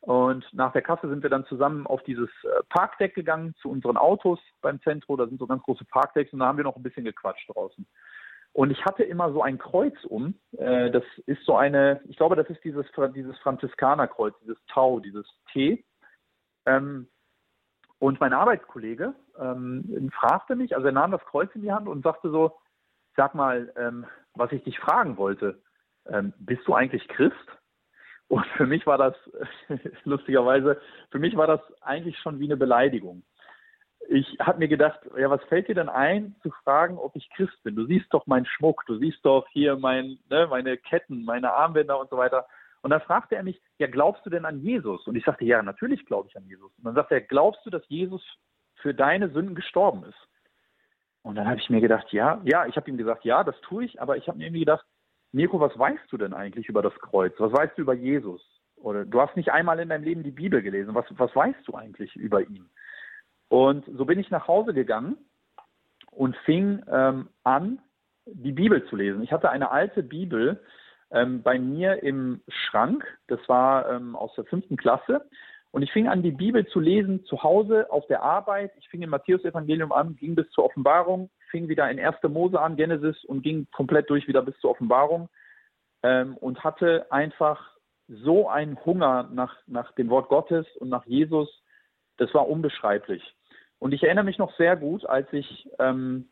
Und nach der Kasse sind wir dann zusammen auf dieses äh, Parkdeck gegangen zu unseren Autos beim Zentrum. Da sind so ganz große Parkdecks und da haben wir noch ein bisschen gequatscht draußen. Und ich hatte immer so ein Kreuz um. Äh, das ist so eine, ich glaube, das ist dieses, dieses Franziskanerkreuz, dieses Tau, dieses T. Ähm, und mein Arbeitskollege ähm, fragte mich, also er nahm das Kreuz in die Hand und sagte so, sag mal, ähm, was ich dich fragen wollte, bist du eigentlich Christ? Und für mich war das, lustigerweise, für mich war das eigentlich schon wie eine Beleidigung. Ich habe mir gedacht, ja, was fällt dir denn ein, zu fragen, ob ich Christ bin? Du siehst doch meinen Schmuck, du siehst doch hier mein, ne, meine Ketten, meine Armbänder und so weiter. Und dann fragte er mich, ja, glaubst du denn an Jesus? Und ich sagte, ja, natürlich glaube ich an Jesus. Und dann sagte er, glaubst du, dass Jesus für deine Sünden gestorben ist? Und dann habe ich mir gedacht, ja, ja, ich habe ihm gesagt, ja, das tue ich, aber ich habe mir irgendwie gedacht, Mirko, was weißt du denn eigentlich über das Kreuz? Was weißt du über Jesus? Oder du hast nicht einmal in deinem Leben die Bibel gelesen. Was, was weißt du eigentlich über ihn? Und so bin ich nach Hause gegangen und fing ähm, an, die Bibel zu lesen. Ich hatte eine alte Bibel ähm, bei mir im Schrank. Das war ähm, aus der fünften Klasse. Und ich fing an, die Bibel zu lesen zu Hause, auf der Arbeit. Ich fing im Matthäus-Evangelium an, ging bis zur Offenbarung, fing wieder in 1. Mose an, Genesis, und ging komplett durch wieder bis zur Offenbarung. Ähm, und hatte einfach so einen Hunger nach, nach dem Wort Gottes und nach Jesus. Das war unbeschreiblich. Und ich erinnere mich noch sehr gut, als ich, ähm,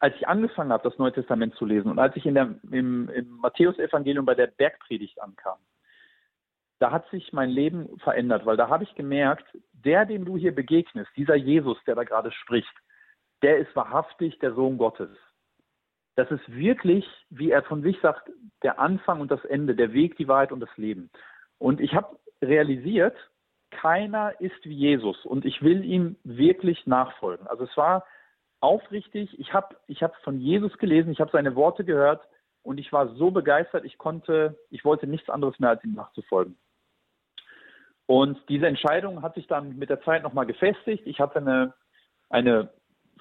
als ich angefangen habe, das Neue Testament zu lesen und als ich in der, im, im Matthäus-Evangelium bei der Bergpredigt ankam da hat sich mein Leben verändert, weil da habe ich gemerkt, der, dem du hier begegnest, dieser Jesus, der da gerade spricht, der ist wahrhaftig der Sohn Gottes. Das ist wirklich, wie er von sich sagt, der Anfang und das Ende, der Weg, die Wahrheit und das Leben. Und ich habe realisiert, keiner ist wie Jesus und ich will ihm wirklich nachfolgen. Also es war aufrichtig, ich habe ich hab von Jesus gelesen, ich habe seine Worte gehört und ich war so begeistert, ich konnte, ich wollte nichts anderes mehr als ihm nachzufolgen. Und diese Entscheidung hat sich dann mit der Zeit nochmal gefestigt. Ich hatte eine, eine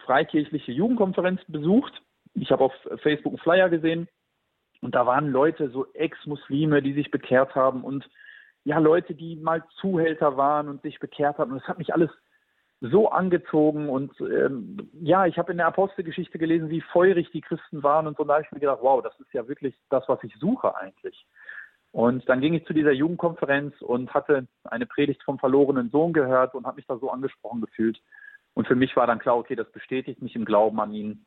freikirchliche Jugendkonferenz besucht. Ich habe auf Facebook einen Flyer gesehen und da waren Leute, so Ex-Muslime, die sich bekehrt haben und ja, Leute, die mal Zuhälter waren und sich bekehrt haben. Und das hat mich alles so angezogen und ähm, ja, ich habe in der Apostelgeschichte gelesen, wie feurig die Christen waren und so da habe ich mir gedacht, wow, das ist ja wirklich das, was ich suche eigentlich. Und dann ging ich zu dieser Jugendkonferenz und hatte eine Predigt vom verlorenen Sohn gehört und habe mich da so angesprochen gefühlt. Und für mich war dann klar, okay, das bestätigt mich im Glauben an ihn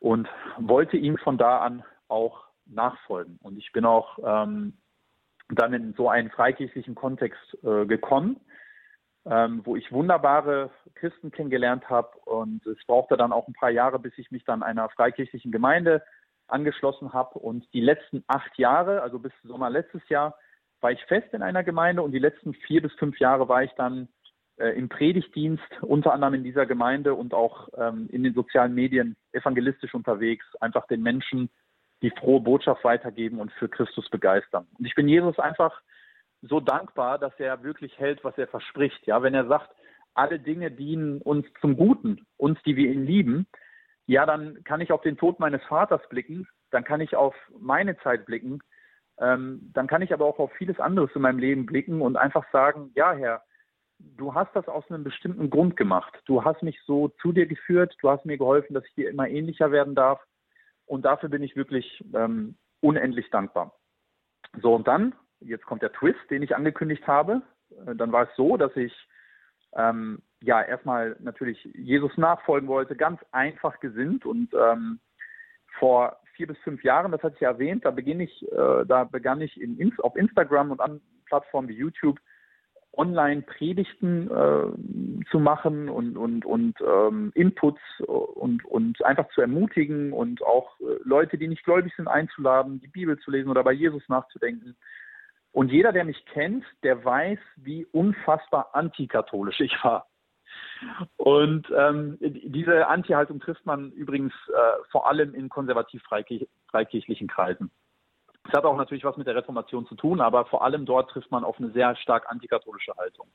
und wollte ihm von da an auch nachfolgen. Und ich bin auch ähm, dann in so einen freikirchlichen Kontext äh, gekommen, ähm, wo ich wunderbare Christen kennengelernt habe. Und es brauchte dann auch ein paar Jahre, bis ich mich dann einer freikirchlichen Gemeinde angeschlossen habe. Und die letzten acht Jahre, also bis Sommer letztes Jahr, war ich fest in einer Gemeinde und die letzten vier bis fünf Jahre war ich dann äh, im Predigtdienst, unter anderem in dieser Gemeinde und auch ähm, in den sozialen Medien evangelistisch unterwegs, einfach den Menschen die frohe Botschaft weitergeben und für Christus begeistern. Und ich bin Jesus einfach so dankbar, dass er wirklich hält, was er verspricht. Ja, wenn er sagt, alle Dinge dienen uns zum Guten, uns, die wir ihn lieben, ja, dann kann ich auf den Tod meines Vaters blicken, dann kann ich auf meine Zeit blicken, ähm, dann kann ich aber auch auf vieles anderes in meinem Leben blicken und einfach sagen, ja, Herr, du hast das aus einem bestimmten Grund gemacht. Du hast mich so zu dir geführt, du hast mir geholfen, dass ich dir immer ähnlicher werden darf. Und dafür bin ich wirklich ähm, unendlich dankbar. So, und dann, jetzt kommt der Twist, den ich angekündigt habe. Äh, dann war es so, dass ich ähm, ja erstmal natürlich Jesus nachfolgen wollte, ganz einfach gesinnt und ähm, vor vier bis fünf Jahren, das hatte ich ja erwähnt, da begann ich, äh, da begann ich in, auf Instagram und an Plattformen wie YouTube Online-Predigten äh, zu machen und, und, und ähm, Inputs und, und einfach zu ermutigen und auch äh, Leute, die nicht gläubig sind, einzuladen, die Bibel zu lesen oder bei Jesus nachzudenken. Und jeder, der mich kennt, der weiß, wie unfassbar antikatholisch ich war. Und ähm, diese Anti-Haltung trifft man übrigens äh, vor allem in konservativ-freikirchlichen Kreisen. Es hat auch natürlich was mit der Reformation zu tun, aber vor allem dort trifft man auf eine sehr stark antikatholische Haltung.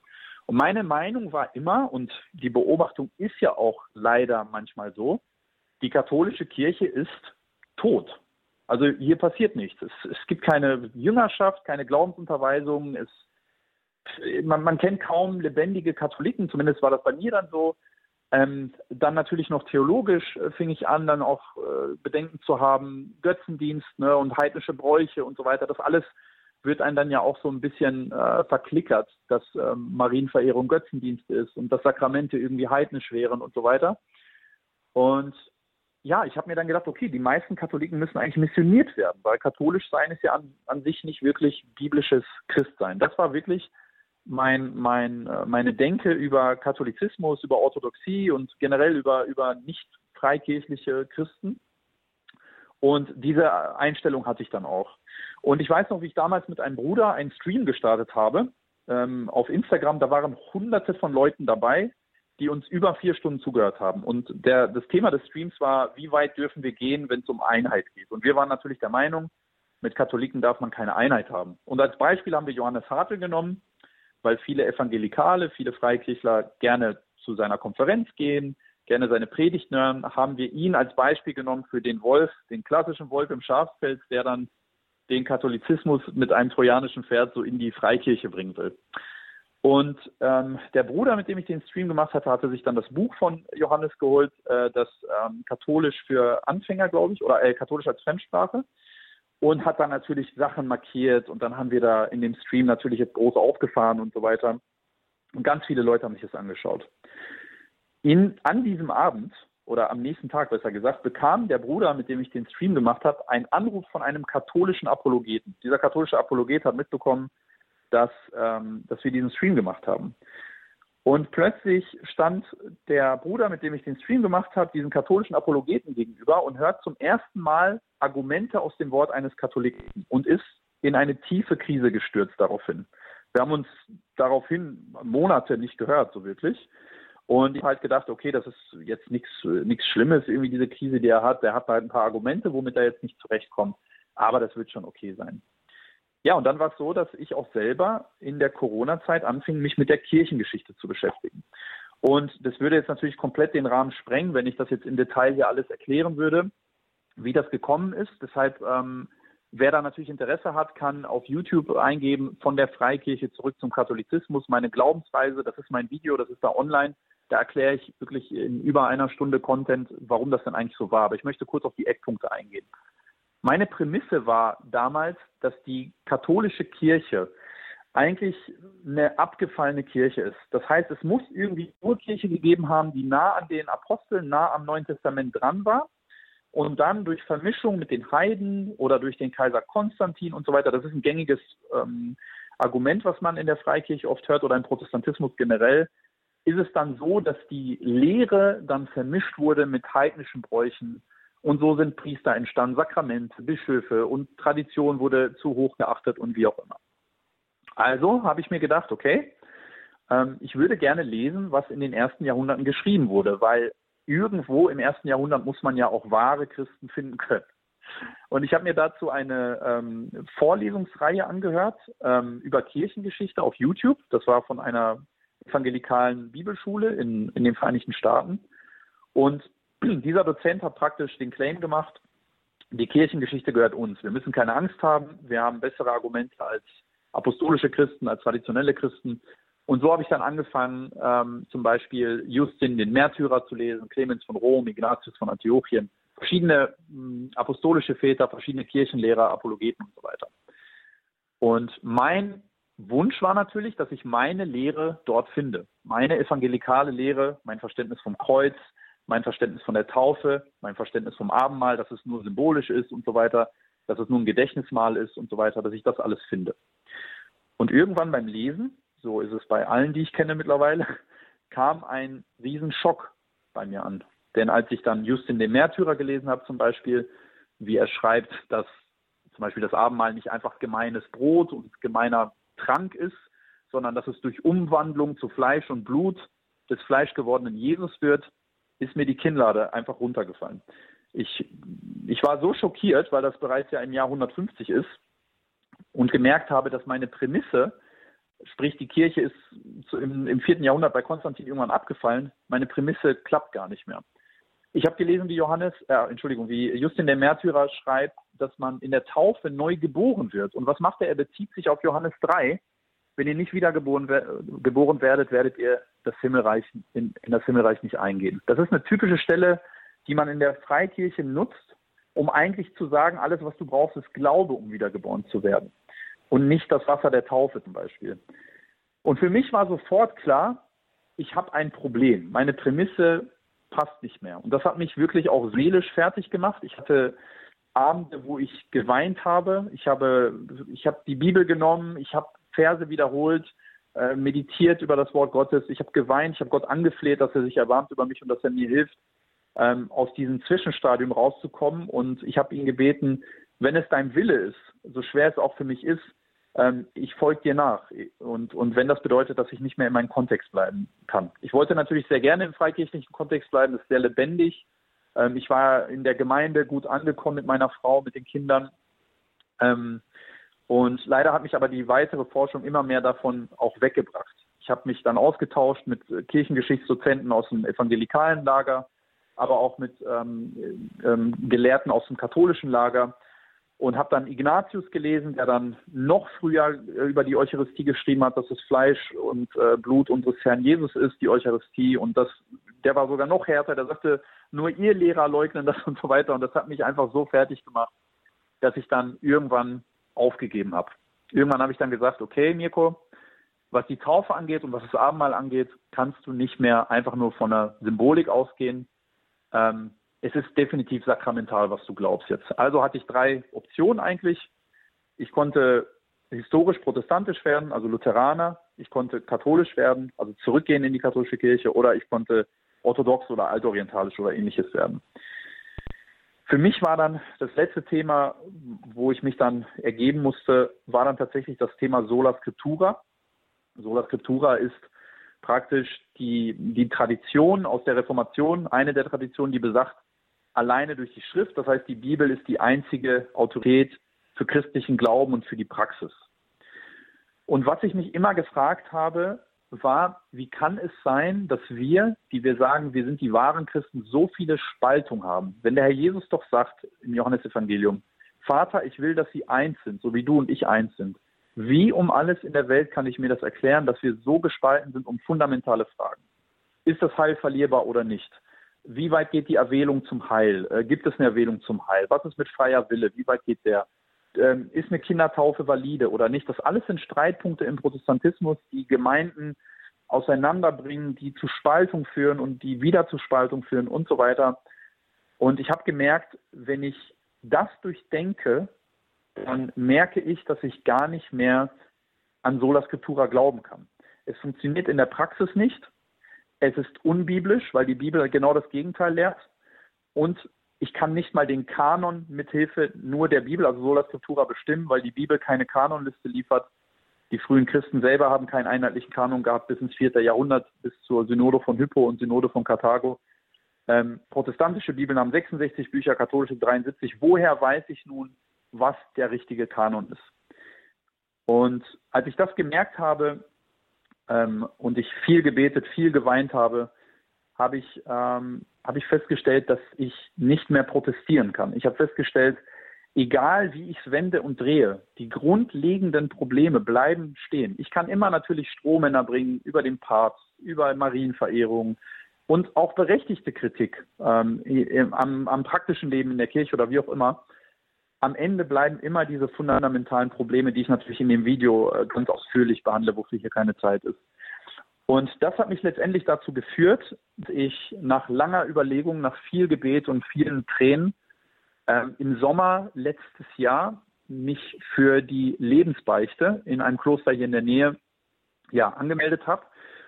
Und meine Meinung war immer, und die Beobachtung ist ja auch leider manchmal so, die katholische Kirche ist tot. Also hier passiert nichts. Es, es gibt keine Jüngerschaft, keine Glaubensunterweisung. Es, man, man kennt kaum lebendige Katholiken, zumindest war das bei mir dann so. Ähm, dann natürlich noch theologisch äh, fing ich an, dann auch äh, Bedenken zu haben, Götzendienst ne, und heidnische Bräuche und so weiter. Das alles wird einem dann ja auch so ein bisschen äh, verklickert, dass ähm, Marienverehrung Götzendienst ist und dass Sakramente irgendwie heidnisch wären und so weiter. Und ja, ich habe mir dann gedacht, okay, die meisten Katholiken müssen eigentlich missioniert werden, weil katholisch sein ist ja an, an sich nicht wirklich biblisches Christsein. Das war wirklich mein, mein, äh, meine Denke über Katholizismus, über Orthodoxie und generell über, über nicht freikirchliche Christen. Und diese Einstellung hatte ich dann auch. Und ich weiß noch, wie ich damals mit einem Bruder einen Stream gestartet habe ähm, auf Instagram. Da waren hunderte von Leuten dabei, die uns über vier Stunden zugehört haben. Und der, das Thema des Streams war, wie weit dürfen wir gehen, wenn es um Einheit geht. Und wir waren natürlich der Meinung, mit Katholiken darf man keine Einheit haben. Und als Beispiel haben wir Johannes Hartl genommen, weil viele Evangelikale, viele Freikirchler gerne zu seiner Konferenz gehen, gerne seine Predigten hören, haben wir ihn als Beispiel genommen für den Wolf, den klassischen Wolf im Schafspelz, der dann den Katholizismus mit einem trojanischen Pferd so in die Freikirche bringen will. Und ähm, der Bruder, mit dem ich den Stream gemacht hatte, hatte sich dann das Buch von Johannes geholt, äh, das ähm, katholisch für Anfänger, glaube ich, oder äh, katholisch als Fremdsprache und hat dann natürlich Sachen markiert und dann haben wir da in dem Stream natürlich jetzt groß aufgefahren und so weiter. Und ganz viele Leute haben sich das angeschaut. In, an diesem Abend oder am nächsten Tag besser gesagt, bekam der Bruder, mit dem ich den Stream gemacht habe, einen Anruf von einem katholischen Apologeten. Dieser katholische Apologet hat mitbekommen, dass, ähm, dass wir diesen Stream gemacht haben. Und plötzlich stand der Bruder, mit dem ich den Stream gemacht habe, diesen katholischen Apologeten gegenüber und hört zum ersten Mal Argumente aus dem Wort eines Katholiken und ist in eine tiefe Krise gestürzt daraufhin. Wir haben uns daraufhin Monate nicht gehört, so wirklich. Und ich habe halt gedacht, okay, das ist jetzt nichts nichts Schlimmes, irgendwie diese Krise, die er hat. Der hat halt ein paar Argumente, womit er jetzt nicht zurechtkommt. Aber das wird schon okay sein. Ja, und dann war es so, dass ich auch selber in der Corona-Zeit anfing, mich mit der Kirchengeschichte zu beschäftigen. Und das würde jetzt natürlich komplett den Rahmen sprengen, wenn ich das jetzt im Detail hier alles erklären würde, wie das gekommen ist. Deshalb, ähm, wer da natürlich Interesse hat, kann auf YouTube eingeben, von der Freikirche zurück zum Katholizismus, meine Glaubensweise, das ist mein Video, das ist da online. Da erkläre ich wirklich in über einer Stunde Content, warum das denn eigentlich so war. Aber ich möchte kurz auf die Eckpunkte eingehen. Meine Prämisse war damals, dass die katholische Kirche eigentlich eine abgefallene Kirche ist. Das heißt, es muss irgendwie nur Kirche gegeben haben, die nah an den Aposteln, nah am Neuen Testament dran war und dann durch Vermischung mit den Heiden oder durch den Kaiser Konstantin und so weiter, das ist ein gängiges ähm, Argument, was man in der Freikirche oft hört oder im Protestantismus generell, ist es dann so, dass die Lehre dann vermischt wurde mit heidnischen Bräuchen und so sind Priester entstanden, Sakramente, Bischöfe und Tradition wurde zu hoch geachtet und wie auch immer. Also habe ich mir gedacht, okay, ähm, ich würde gerne lesen, was in den ersten Jahrhunderten geschrieben wurde, weil irgendwo im ersten Jahrhundert muss man ja auch wahre Christen finden können. Und ich habe mir dazu eine ähm, Vorlesungsreihe angehört ähm, über Kirchengeschichte auf YouTube. Das war von einer evangelikalen Bibelschule in, in den Vereinigten Staaten. Und dieser Dozent hat praktisch den Claim gemacht, die Kirchengeschichte gehört uns. Wir müssen keine Angst haben. Wir haben bessere Argumente als apostolische Christen, als traditionelle Christen. Und so habe ich dann angefangen, ähm, zum Beispiel Justin den Märtyrer zu lesen, Clemens von Rom, Ignatius von Antiochien, verschiedene mh, hm, apostolische Väter, verschiedene Kirchenlehrer, Apologeten und so weiter. Und mein Wunsch war natürlich, dass ich meine Lehre dort finde. Meine evangelikale Lehre, mein Verständnis vom Kreuz, mein Verständnis von der Taufe, mein Verständnis vom Abendmahl, dass es nur symbolisch ist und so weiter, dass es nur ein Gedächtnismahl ist und so weiter, dass ich das alles finde. Und irgendwann beim Lesen, so ist es bei allen, die ich kenne mittlerweile, kam ein Riesenschock bei mir an. Denn als ich dann Justin den Märtyrer gelesen habe zum Beispiel, wie er schreibt, dass zum Beispiel das Abendmahl nicht einfach gemeines Brot und gemeiner Trank ist, sondern dass es durch Umwandlung zu Fleisch und Blut des fleischgewordenen Jesus wird, ist mir die Kinnlade einfach runtergefallen. Ich, ich war so schockiert, weil das bereits ja im Jahr 150 ist, und gemerkt habe, dass meine Prämisse, sprich die Kirche ist im, im vierten Jahrhundert bei Konstantin irgendwann abgefallen, meine Prämisse klappt gar nicht mehr. Ich habe gelesen, wie Johannes, äh, Entschuldigung, wie Justin der Märtyrer schreibt, dass man in der Taufe neu geboren wird. Und was macht er? Er bezieht sich auf Johannes 3. Wenn ihr nicht wiedergeboren geboren werdet, werdet ihr das Himmelreich, in, in das Himmelreich nicht eingehen. Das ist eine typische Stelle, die man in der Freikirche nutzt, um eigentlich zu sagen, alles, was du brauchst, ist Glaube, um wiedergeboren zu werden und nicht das Wasser der Taufe zum Beispiel. Und für mich war sofort klar, ich habe ein Problem. Meine Prämisse passt nicht mehr. Und das hat mich wirklich auch seelisch fertig gemacht. Ich hatte Abende, wo ich geweint habe. Ich habe, ich habe die Bibel genommen, ich habe Verse wiederholt, äh, meditiert über das Wort Gottes. Ich habe geweint, ich habe Gott angefleht, dass er sich erbarmt über mich und dass er mir hilft, ähm, aus diesem Zwischenstadium rauszukommen. Und ich habe ihn gebeten, wenn es dein Wille ist, so schwer es auch für mich ist, ähm, ich folge dir nach. Und, und wenn das bedeutet, dass ich nicht mehr in meinem Kontext bleiben kann. Ich wollte natürlich sehr gerne im freikirchlichen Kontext bleiben, das ist sehr lebendig. Ähm, ich war in der Gemeinde gut angekommen mit meiner Frau, mit den Kindern. Ähm, und leider hat mich aber die weitere Forschung immer mehr davon auch weggebracht. Ich habe mich dann ausgetauscht mit Kirchengeschichtsdozenten aus dem evangelikalen Lager, aber auch mit ähm, ähm, Gelehrten aus dem katholischen Lager und habe dann Ignatius gelesen, der dann noch früher äh, über die Eucharistie geschrieben hat, dass es Fleisch und äh, Blut unseres Herrn Jesus ist, die Eucharistie. Und das, der war sogar noch härter. Der sagte, nur ihr Lehrer leugnen das und so weiter. Und das hat mich einfach so fertig gemacht, dass ich dann irgendwann aufgegeben habe. Irgendwann habe ich dann gesagt, okay, Mirko, was die Taufe angeht und was das Abendmahl angeht, kannst du nicht mehr einfach nur von der Symbolik ausgehen. Ähm, es ist definitiv sakramental, was du glaubst jetzt. Also hatte ich drei Optionen eigentlich. Ich konnte historisch protestantisch werden, also Lutheraner. Ich konnte katholisch werden, also zurückgehen in die katholische Kirche, oder ich konnte orthodox oder altorientalisch oder ähnliches werden. Für mich war dann das letzte Thema, wo ich mich dann ergeben musste, war dann tatsächlich das Thema Sola Scriptura. Sola Scriptura ist praktisch die, die Tradition aus der Reformation, eine der Traditionen, die besagt, alleine durch die Schrift. Das heißt, die Bibel ist die einzige Autorität für christlichen Glauben und für die Praxis. Und was ich mich immer gefragt habe, war, wie kann es sein, dass wir, die wir sagen, wir sind die wahren Christen, so viele Spaltung haben? Wenn der Herr Jesus doch sagt im Johannesevangelium, Vater, ich will, dass sie eins sind, so wie du und ich eins sind. Wie um alles in der Welt kann ich mir das erklären, dass wir so gespalten sind um fundamentale Fragen? Ist das Heil verlierbar oder nicht? wie weit geht die Erwählung zum Heil? Äh, gibt es eine Erwählung zum Heil? Was ist mit freier Wille? Wie weit geht der? Ähm, ist eine Kindertaufe valide oder nicht? Das alles sind Streitpunkte im Protestantismus, die Gemeinden auseinanderbringen, die zu Spaltung führen und die wieder zu Spaltung führen und so weiter. Und ich habe gemerkt, wenn ich das durchdenke, dann merke ich, dass ich gar nicht mehr an Sola Scriptura glauben kann. Es funktioniert in der Praxis nicht. Es ist unbiblisch, weil die Bibel genau das Gegenteil lehrt. Und ich kann nicht mal den Kanon mithilfe nur der Bibel, also Sola Scriptura, bestimmen, weil die Bibel keine Kanonliste liefert. Die frühen Christen selber haben keinen einheitlichen Kanon gehabt bis ins vierte Jahrhundert, bis zur Synode von Hippo und Synode von Karthago. Ähm, protestantische Bibeln haben 66 Bücher, katholische 73. Woher weiß ich nun, was der richtige Kanon ist? Und als ich das gemerkt habe ähm, und ich viel gebetet, viel geweint habe, habe ich, ähm, habe ich festgestellt, dass ich nicht mehr protestieren kann. Ich habe festgestellt, egal wie ich es wende und drehe, die grundlegenden Probleme bleiben stehen. Ich kann immer natürlich Strohmänner bringen über den Papst, über Marienverehrung und auch berechtigte Kritik ähm, am, am praktischen Leben in der Kirche oder wie auch immer. Am Ende bleiben immer diese fundamentalen Probleme, die ich natürlich in dem Video äh, ganz ausführlich behandle, wofür hier keine Zeit ist. Und das hat mich letztendlich dazu geführt, dass ich nach langer Überlegung, nach viel Gebet und vielen Tränen ähm, im Sommer letztes Jahr mich für die Lebensbeichte in einem Kloster hier in der Nähe ja, angemeldet habe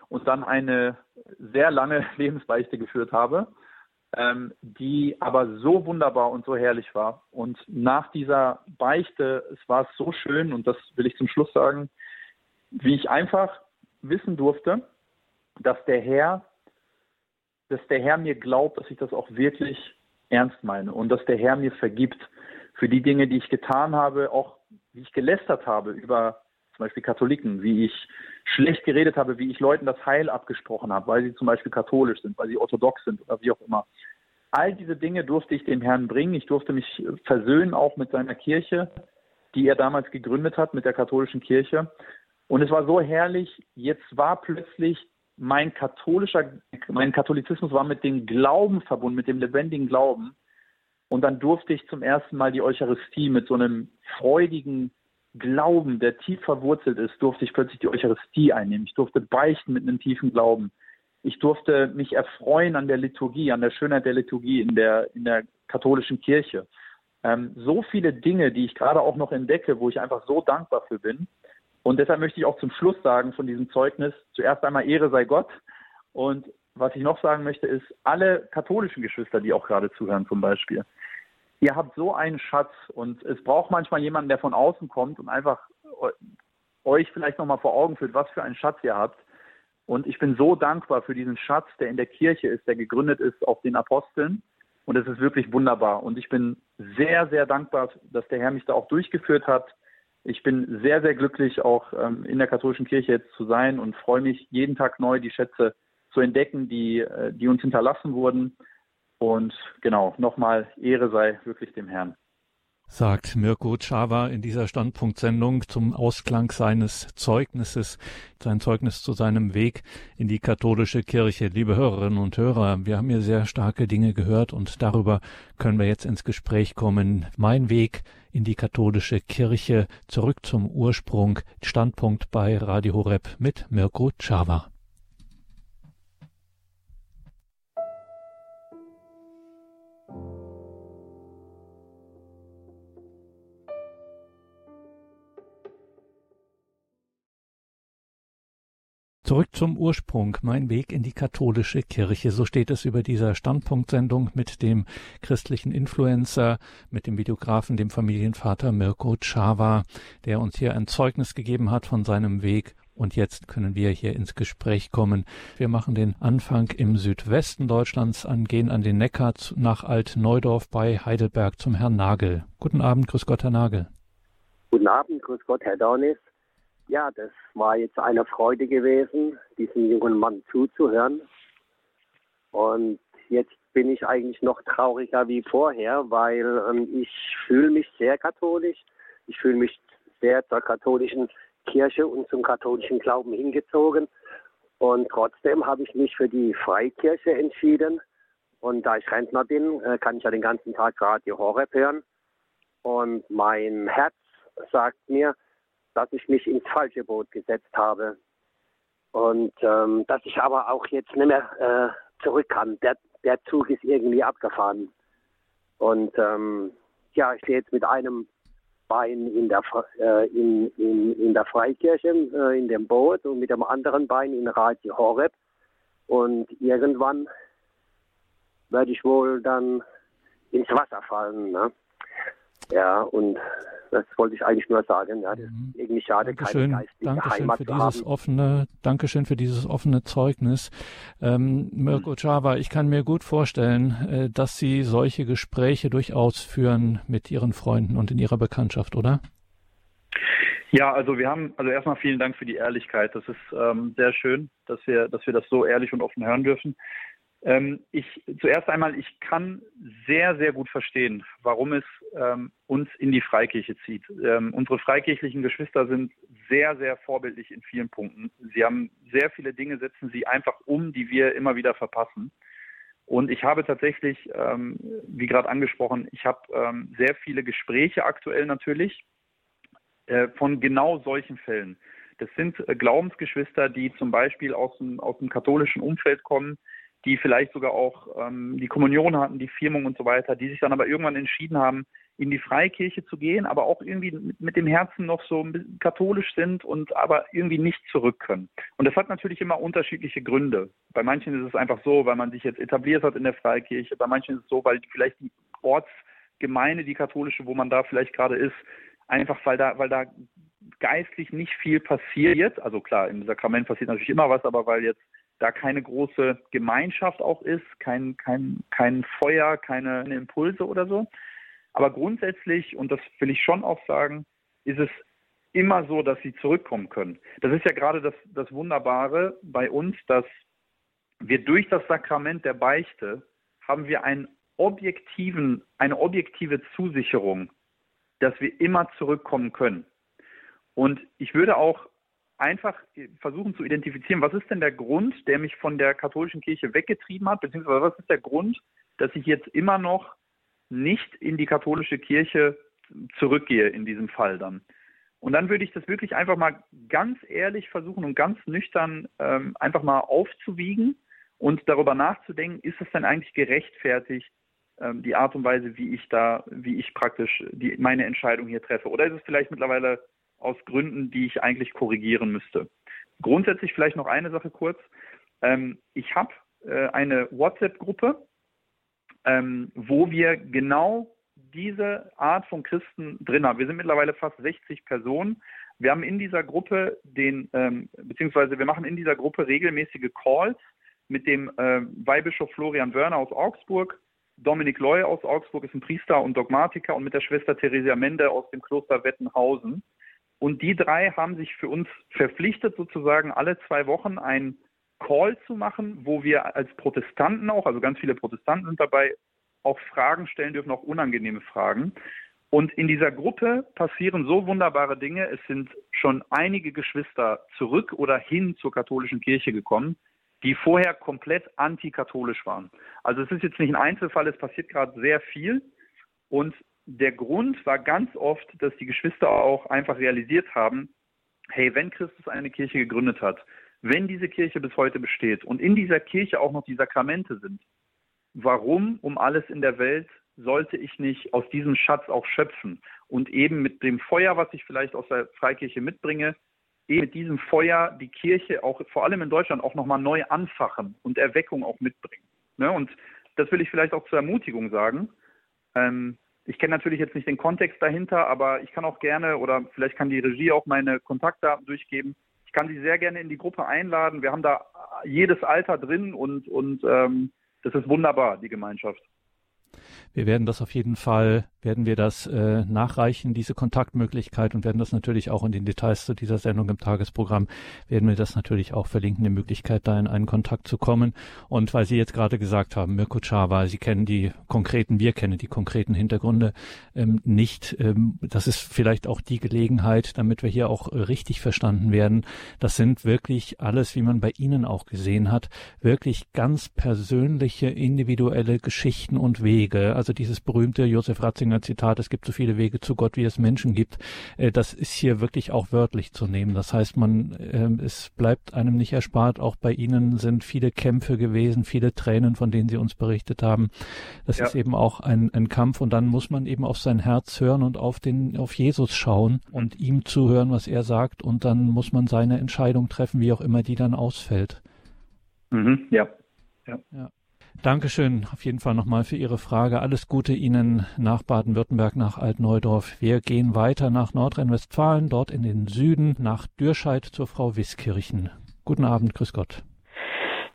und dann eine sehr lange Lebensbeichte geführt habe, ähm, die aber so wunderbar und so herrlich war. Und nach dieser Beichte, es war so schön, und das will ich zum Schluss sagen, wie ich einfach wissen durfte, dass der Herr, dass der Herr mir glaubt, dass ich das auch wirklich ernst meine und dass der Herr mir vergibt für die Dinge, die ich getan habe, auch wie ich gelästert habe über zum Beispiel Katholiken, wie ich schlecht geredet habe, wie ich Leuten das Heil abgesprochen habe, weil sie zum Beispiel katholisch sind, weil sie orthodox sind oder wie auch immer. All diese Dinge durfte ich dem Herrn bringen. Ich durfte mich versöhnen auch mit seiner Kirche, die er damals gegründet hat, mit der katholischen Kirche. Und es war so herrlich. Jetzt war plötzlich mein katholischer, mein Katholizismus war mit dem Glauben verbunden, mit dem lebendigen Glauben. Und dann durfte ich zum ersten Mal die Eucharistie mit so einem freudigen Glauben, der tief verwurzelt ist, durfte ich plötzlich die Eucharistie einnehmen. Ich durfte beichten mit einem tiefen Glauben. Ich durfte mich erfreuen an der Liturgie, an der Schönheit der Liturgie in der, in der katholischen Kirche. Ähm, so viele Dinge, die ich gerade auch noch entdecke, wo ich einfach so dankbar für bin. Und deshalb möchte ich auch zum Schluss sagen von diesem Zeugnis, zuerst einmal Ehre sei Gott. Und was ich noch sagen möchte, ist, alle katholischen Geschwister, die auch gerade zuhören zum Beispiel, ihr habt so einen Schatz und es braucht manchmal jemanden, der von außen kommt und einfach euch vielleicht nochmal vor Augen führt, was für einen Schatz ihr habt. Und ich bin so dankbar für diesen Schatz, der in der Kirche ist, der gegründet ist auf den Aposteln. Und es ist wirklich wunderbar. Und ich bin sehr, sehr dankbar, dass der Herr mich da auch durchgeführt hat ich bin sehr, sehr glücklich, auch ähm, in der katholischen Kirche jetzt zu sein und freue mich jeden Tag neu, die Schätze zu entdecken, die, äh, die uns hinterlassen wurden. Und genau, nochmal Ehre sei wirklich dem Herrn sagt Mirko Chava in dieser Standpunktsendung zum Ausklang seines Zeugnisses, sein Zeugnis zu seinem Weg in die katholische Kirche. Liebe Hörerinnen und Hörer, wir haben hier sehr starke Dinge gehört und darüber können wir jetzt ins Gespräch kommen. Mein Weg in die katholische Kirche, zurück zum Ursprung, Standpunkt bei Radio Horeb mit Mirko Chava. Zurück zum Ursprung, mein Weg in die katholische Kirche. So steht es über dieser Standpunktsendung mit dem christlichen Influencer, mit dem Videografen, dem Familienvater Mirko Chava, der uns hier ein Zeugnis gegeben hat von seinem Weg. Und jetzt können wir hier ins Gespräch kommen. Wir machen den Anfang im Südwesten Deutschlands an, gehen an den Neckar nach Altneudorf bei Heidelberg zum Herrn Nagel. Guten Abend, grüß Gott, Herr Nagel. Guten Abend, grüß Gott, Herr Dornis. Ja, das war jetzt eine Freude gewesen, diesem jungen Mann zuzuhören. Und jetzt bin ich eigentlich noch trauriger wie vorher, weil ähm, ich fühle mich sehr katholisch. Ich fühle mich sehr zur katholischen Kirche und zum katholischen Glauben hingezogen. Und trotzdem habe ich mich für die Freikirche entschieden. Und da ich Rentner bin, äh, kann ich ja den ganzen Tag Radio Horeb hören. Und mein Herz sagt mir, dass ich mich ins falsche Boot gesetzt habe. Und ähm, dass ich aber auch jetzt nicht mehr äh, zurück kann. Der, der Zug ist irgendwie abgefahren. Und ähm, ja, ich stehe jetzt mit einem Bein in der, äh, in, in, in der Freikirche, äh, in dem Boot und mit dem anderen Bein in Radio Horeb. Und irgendwann werde ich wohl dann ins Wasser fallen. Ne? Ja, und das wollte ich eigentlich nur sagen. Ja, mhm. irgendwie schade, Dankeschön, keine Dankeschön Heimat für dieses offene, Dankeschön für dieses offene Zeugnis. Ähm, Mirko Chava, ich kann mir gut vorstellen, äh, dass Sie solche Gespräche durchaus führen mit Ihren Freunden und in Ihrer Bekanntschaft, oder? Ja, also wir haben, also erstmal vielen Dank für die Ehrlichkeit. Das ist ähm, sehr schön, dass wir, dass wir das so ehrlich und offen hören dürfen. Ähm, ich zuerst einmal, ich kann sehr, sehr gut verstehen, warum es ähm, uns in die Freikirche zieht. Ähm, unsere freikirchlichen Geschwister sind sehr, sehr vorbildlich in vielen Punkten. Sie haben sehr viele Dinge, setzen sie einfach um, die wir immer wieder verpassen. Und ich habe tatsächlich, ähm, wie gerade angesprochen, ich habe ähm, sehr viele Gespräche aktuell natürlich äh, von genau solchen Fällen. Das sind äh, Glaubensgeschwister, die zum Beispiel aus dem, aus dem katholischen Umfeld kommen, die vielleicht sogar auch ähm, die Kommunion hatten, die Firmung und so weiter, die sich dann aber irgendwann entschieden haben, in die Freikirche zu gehen, aber auch irgendwie mit, dem Herzen noch so katholisch sind und aber irgendwie nicht zurück können. Und das hat natürlich immer unterschiedliche Gründe. Bei manchen ist es einfach so, weil man sich jetzt etabliert hat in der Freikirche, bei manchen ist es so, weil vielleicht die Ortsgemeinde, die katholische, wo man da vielleicht gerade ist, einfach weil da, weil da geistlich nicht viel passiert. Also klar, im Sakrament passiert natürlich immer was, aber weil jetzt da keine große Gemeinschaft auch ist, kein, kein, kein Feuer, keine Impulse oder so. Aber grundsätzlich, und das will ich schon auch sagen, ist es immer so, dass sie zurückkommen können. Das ist ja gerade das, das Wunderbare bei uns, dass wir durch das Sakrament der Beichte haben wir einen objektiven, eine objektive Zusicherung, dass wir immer zurückkommen können. Und ich würde auch einfach versuchen zu identifizieren, was ist denn der Grund, der mich von der katholischen Kirche weggetrieben hat, beziehungsweise was ist der Grund, dass ich jetzt immer noch nicht in die katholische Kirche zurückgehe in diesem Fall dann. Und dann würde ich das wirklich einfach mal ganz ehrlich versuchen und ganz nüchtern ähm, einfach mal aufzuwiegen und darüber nachzudenken, ist es denn eigentlich gerechtfertigt, ähm, die Art und Weise, wie ich da, wie ich praktisch die, meine Entscheidung hier treffe? Oder ist es vielleicht mittlerweile aus Gründen, die ich eigentlich korrigieren müsste. Grundsätzlich vielleicht noch eine Sache kurz. Ähm, ich habe äh, eine WhatsApp-Gruppe, ähm, wo wir genau diese Art von Christen drin haben. Wir sind mittlerweile fast 60 Personen. Wir haben in dieser Gruppe den, ähm, beziehungsweise wir machen in dieser Gruppe regelmäßige Calls mit dem äh, Weihbischof Florian Wörner aus Augsburg. Dominik Loy aus Augsburg ist ein Priester und Dogmatiker und mit der Schwester Theresia Mende aus dem Kloster Wettenhausen. Und die drei haben sich für uns verpflichtet, sozusagen alle zwei Wochen einen Call zu machen, wo wir als Protestanten auch, also ganz viele Protestanten sind dabei, auch Fragen stellen dürfen, auch unangenehme Fragen. Und in dieser Gruppe passieren so wunderbare Dinge. Es sind schon einige Geschwister zurück oder hin zur katholischen Kirche gekommen, die vorher komplett antikatholisch waren. Also es ist jetzt nicht ein Einzelfall, es passiert gerade sehr viel. Und der Grund war ganz oft, dass die Geschwister auch einfach realisiert haben, hey, wenn Christus eine Kirche gegründet hat, wenn diese Kirche bis heute besteht und in dieser Kirche auch noch die Sakramente sind, warum um alles in der Welt sollte ich nicht aus diesem Schatz auch schöpfen und eben mit dem Feuer, was ich vielleicht aus der Freikirche mitbringe, eben mit diesem Feuer die Kirche auch vor allem in Deutschland auch nochmal neu anfachen und Erweckung auch mitbringen. Ne? Und das will ich vielleicht auch zur Ermutigung sagen. Ähm, ich kenne natürlich jetzt nicht den Kontext dahinter, aber ich kann auch gerne oder vielleicht kann die Regie auch meine Kontaktdaten durchgeben. Ich kann Sie sehr gerne in die Gruppe einladen. Wir haben da jedes Alter drin und, und ähm, das ist wunderbar, die Gemeinschaft. Wir werden das auf jeden Fall werden wir das äh, nachreichen, diese Kontaktmöglichkeit und werden das natürlich auch in den Details zu dieser Sendung im Tagesprogramm, werden wir das natürlich auch verlinken, die Möglichkeit, da in einen Kontakt zu kommen. Und weil Sie jetzt gerade gesagt haben, Mirko Chava, Sie kennen die konkreten, wir kennen die konkreten Hintergründe ähm, nicht. Ähm, das ist vielleicht auch die Gelegenheit, damit wir hier auch äh, richtig verstanden werden. Das sind wirklich alles, wie man bei Ihnen auch gesehen hat, wirklich ganz persönliche, individuelle Geschichten und Wege. Also dieses berühmte Josef Ratzinger Zitat, es gibt so viele Wege zu Gott, wie es Menschen gibt. Äh, das ist hier wirklich auch wörtlich zu nehmen. Das heißt, man, äh, es bleibt einem nicht erspart. Auch bei Ihnen sind viele Kämpfe gewesen, viele Tränen, von denen Sie uns berichtet haben. Das ja. ist eben auch ein, ein Kampf und dann muss man eben auf sein Herz hören und auf den, auf Jesus schauen und ihm zuhören, was er sagt und dann muss man seine Entscheidung treffen, wie auch immer die dann ausfällt. Mhm, ja. ja. ja. Dankeschön auf jeden Fall nochmal für Ihre Frage. Alles Gute Ihnen nach Baden-Württemberg, nach Altneudorf. Wir gehen weiter nach Nordrhein-Westfalen, dort in den Süden, nach Dürscheid zur Frau Wiskirchen. Guten Abend, grüß Gott.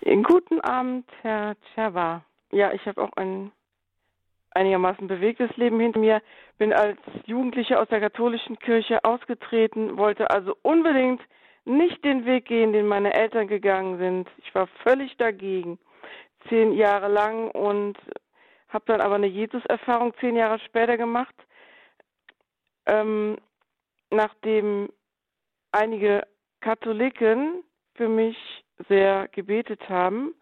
Guten Abend, Herr Tscherwa. Ja, ich habe auch ein einigermaßen bewegtes Leben hinter mir, bin als Jugendliche aus der katholischen Kirche ausgetreten, wollte also unbedingt nicht den Weg gehen, den meine Eltern gegangen sind. Ich war völlig dagegen, zehn Jahre lang und habe dann aber eine Jesus-Erfahrung zehn Jahre später gemacht, ähm, nachdem einige Katholiken für mich sehr gebetet haben.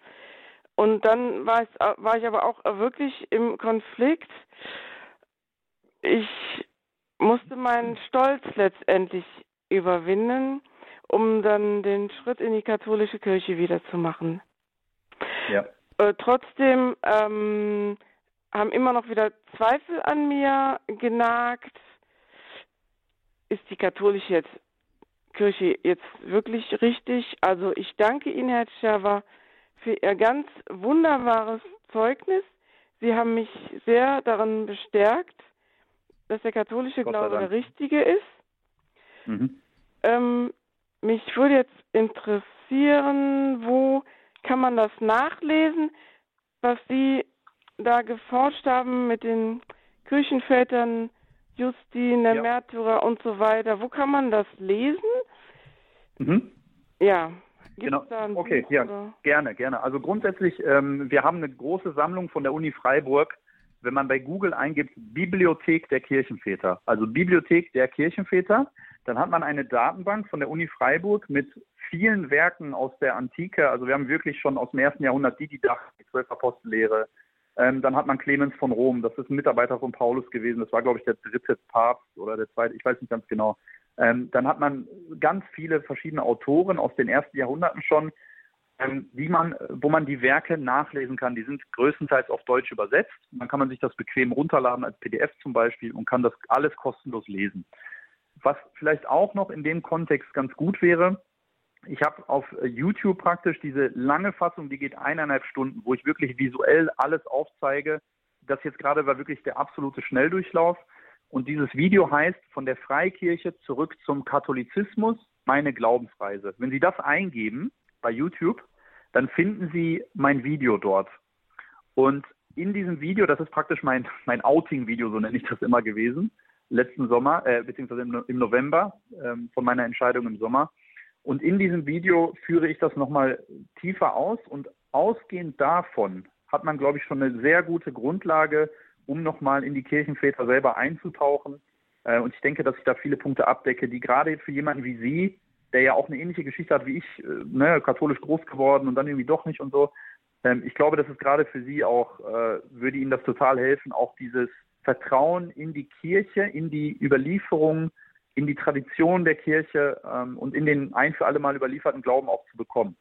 Und dann war ich, war ich aber auch wirklich im Konflikt. Ich musste meinen Stolz letztendlich überwinden um dann den Schritt in die katholische Kirche wieder zu machen. Ja. Äh, trotzdem ähm, haben immer noch wieder Zweifel an mir genagt. Ist die katholische jetzt, Kirche jetzt wirklich richtig? Also ich danke Ihnen, Herr Tscherwa, für Ihr ganz wunderbares Zeugnis. Sie haben mich sehr daran bestärkt, dass der katholische Glaube der richtige ist. Mhm. Ähm, mich würde jetzt interessieren, wo kann man das nachlesen, was Sie da geforscht haben mit den Kirchenvätern, Justin, der ja. Märtyrer und so weiter. Wo kann man das lesen? Mhm. Ja. Gibt's genau. okay, Buch, ja, oder? gerne, gerne. Also grundsätzlich, ähm, wir haben eine große Sammlung von der Uni Freiburg. Wenn man bei Google eingibt, Bibliothek der Kirchenväter, also Bibliothek der Kirchenväter, dann hat man eine Datenbank von der Uni Freiburg mit vielen Werken aus der Antike. Also wir haben wirklich schon aus dem ersten Jahrhundert die, die die Zwölf Apostellehre. Ähm, dann hat man Clemens von Rom, das ist ein Mitarbeiter von Paulus gewesen. Das war, glaube ich, der dritte Papst oder der zweite, ich weiß nicht ganz genau. Ähm, dann hat man ganz viele verschiedene Autoren aus den ersten Jahrhunderten schon, ähm, wie man, wo man die Werke nachlesen kann. Die sind größtenteils auf Deutsch übersetzt. Dann kann man sich das bequem runterladen als PDF zum Beispiel und kann das alles kostenlos lesen. Was vielleicht auch noch in dem Kontext ganz gut wäre, ich habe auf YouTube praktisch diese lange Fassung, die geht eineinhalb Stunden, wo ich wirklich visuell alles aufzeige. Das jetzt gerade war wirklich der absolute Schnelldurchlauf. Und dieses Video heißt von der Freikirche zurück zum Katholizismus, meine Glaubensreise. Wenn Sie das eingeben bei YouTube, dann finden Sie mein Video dort. Und in diesem Video, das ist praktisch mein, mein Outing-Video, so nenne ich das immer gewesen, letzten Sommer, äh, beziehungsweise im, im November ähm, von meiner Entscheidung im Sommer. Und in diesem Video führe ich das nochmal tiefer aus und ausgehend davon hat man, glaube ich, schon eine sehr gute Grundlage, um nochmal in die Kirchenväter selber einzutauchen. Äh, und ich denke, dass ich da viele Punkte abdecke, die gerade für jemanden wie Sie, der ja auch eine ähnliche Geschichte hat wie ich, äh, ne, katholisch groß geworden und dann irgendwie doch nicht und so. Ähm, ich glaube, dass es gerade für Sie auch, äh, würde Ihnen das total helfen, auch dieses Vertrauen in die Kirche, in die Überlieferung, in die Tradition der Kirche ähm, und in den ein für alle Mal überlieferten Glauben auch zu bekommen.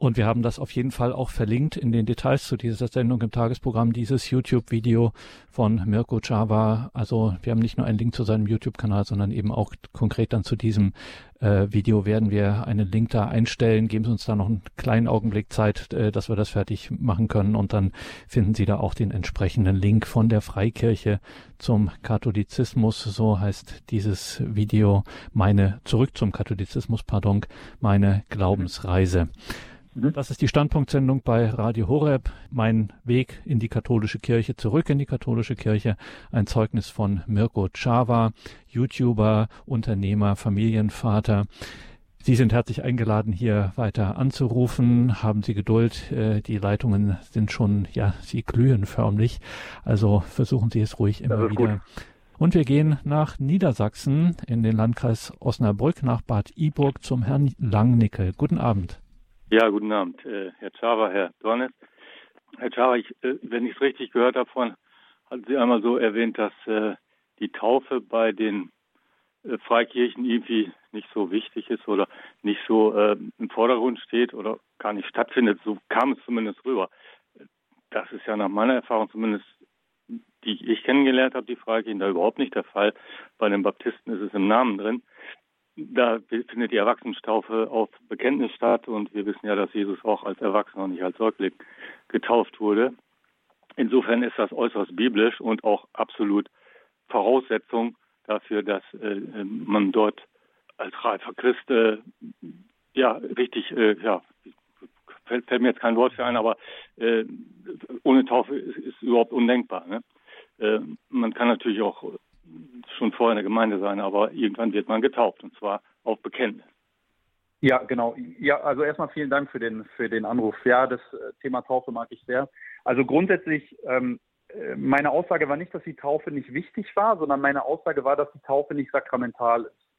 Und wir haben das auf jeden Fall auch verlinkt in den Details zu dieser Sendung im Tagesprogramm, dieses YouTube-Video von Mirko Chava. Also wir haben nicht nur einen Link zu seinem YouTube-Kanal, sondern eben auch konkret dann zu diesem äh, Video werden wir einen Link da einstellen. Geben Sie uns da noch einen kleinen Augenblick Zeit, äh, dass wir das fertig machen können. Und dann finden Sie da auch den entsprechenden Link von der Freikirche zum Katholizismus. So heißt dieses Video meine, zurück zum Katholizismus, pardon, meine Glaubensreise. Mhm. Das ist die Standpunktsendung bei Radio Horeb. Mein Weg in die katholische Kirche, zurück in die katholische Kirche. Ein Zeugnis von Mirko Chava, YouTuber, Unternehmer, Familienvater. Sie sind herzlich eingeladen, hier weiter anzurufen. Haben Sie Geduld. Äh, die Leitungen sind schon, ja, sie glühen förmlich. Also versuchen Sie es ruhig immer wieder. Gut. Und wir gehen nach Niedersachsen in den Landkreis Osnabrück nach Bad Iburg zum Herrn Langnickel. Guten Abend. Ja, guten Abend, äh, Herr Czawa, Herr Dornes. Herr Czawa, ich, äh, wenn ich es richtig gehört habe, von, hatten Sie einmal so erwähnt, dass äh, die Taufe bei den äh, Freikirchen irgendwie nicht so wichtig ist oder nicht so äh, im Vordergrund steht oder gar nicht stattfindet. So kam es zumindest rüber. Das ist ja nach meiner Erfahrung zumindest die ich kennengelernt habe, die Freikirchen, da überhaupt nicht der Fall. Bei den Baptisten ist es im Namen drin. Da findet die Erwachsenentaufe auf Bekenntnis statt und wir wissen ja, dass Jesus auch als Erwachsener und nicht als Säugling getauft wurde. Insofern ist das äußerst biblisch und auch absolut Voraussetzung dafür, dass äh, man dort als reifer Christ äh, ja richtig äh, ja fällt, fällt, mir jetzt kein Wort für ein, aber äh, ohne Taufe ist, ist überhaupt undenkbar. Ne? Äh, man kann natürlich auch schon vorher in der Gemeinde sein, aber irgendwann wird man getauft und zwar auf Bekenntnis. Ja, genau. Ja, also erstmal vielen Dank für den für den Anruf. Ja, das äh, Thema Taufe mag ich sehr. Also grundsätzlich ähm, äh, meine Aussage war nicht, dass die Taufe nicht wichtig war, sondern meine Aussage war, dass die Taufe nicht sakramental ist.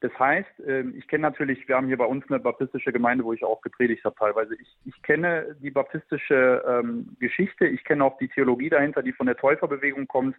Das heißt, ähm, ich kenne natürlich, wir haben hier bei uns eine baptistische Gemeinde, wo ich auch gepredigt habe teilweise. Ich, ich kenne die baptistische ähm, Geschichte, ich kenne auch die Theologie dahinter, die von der Täuferbewegung kommt.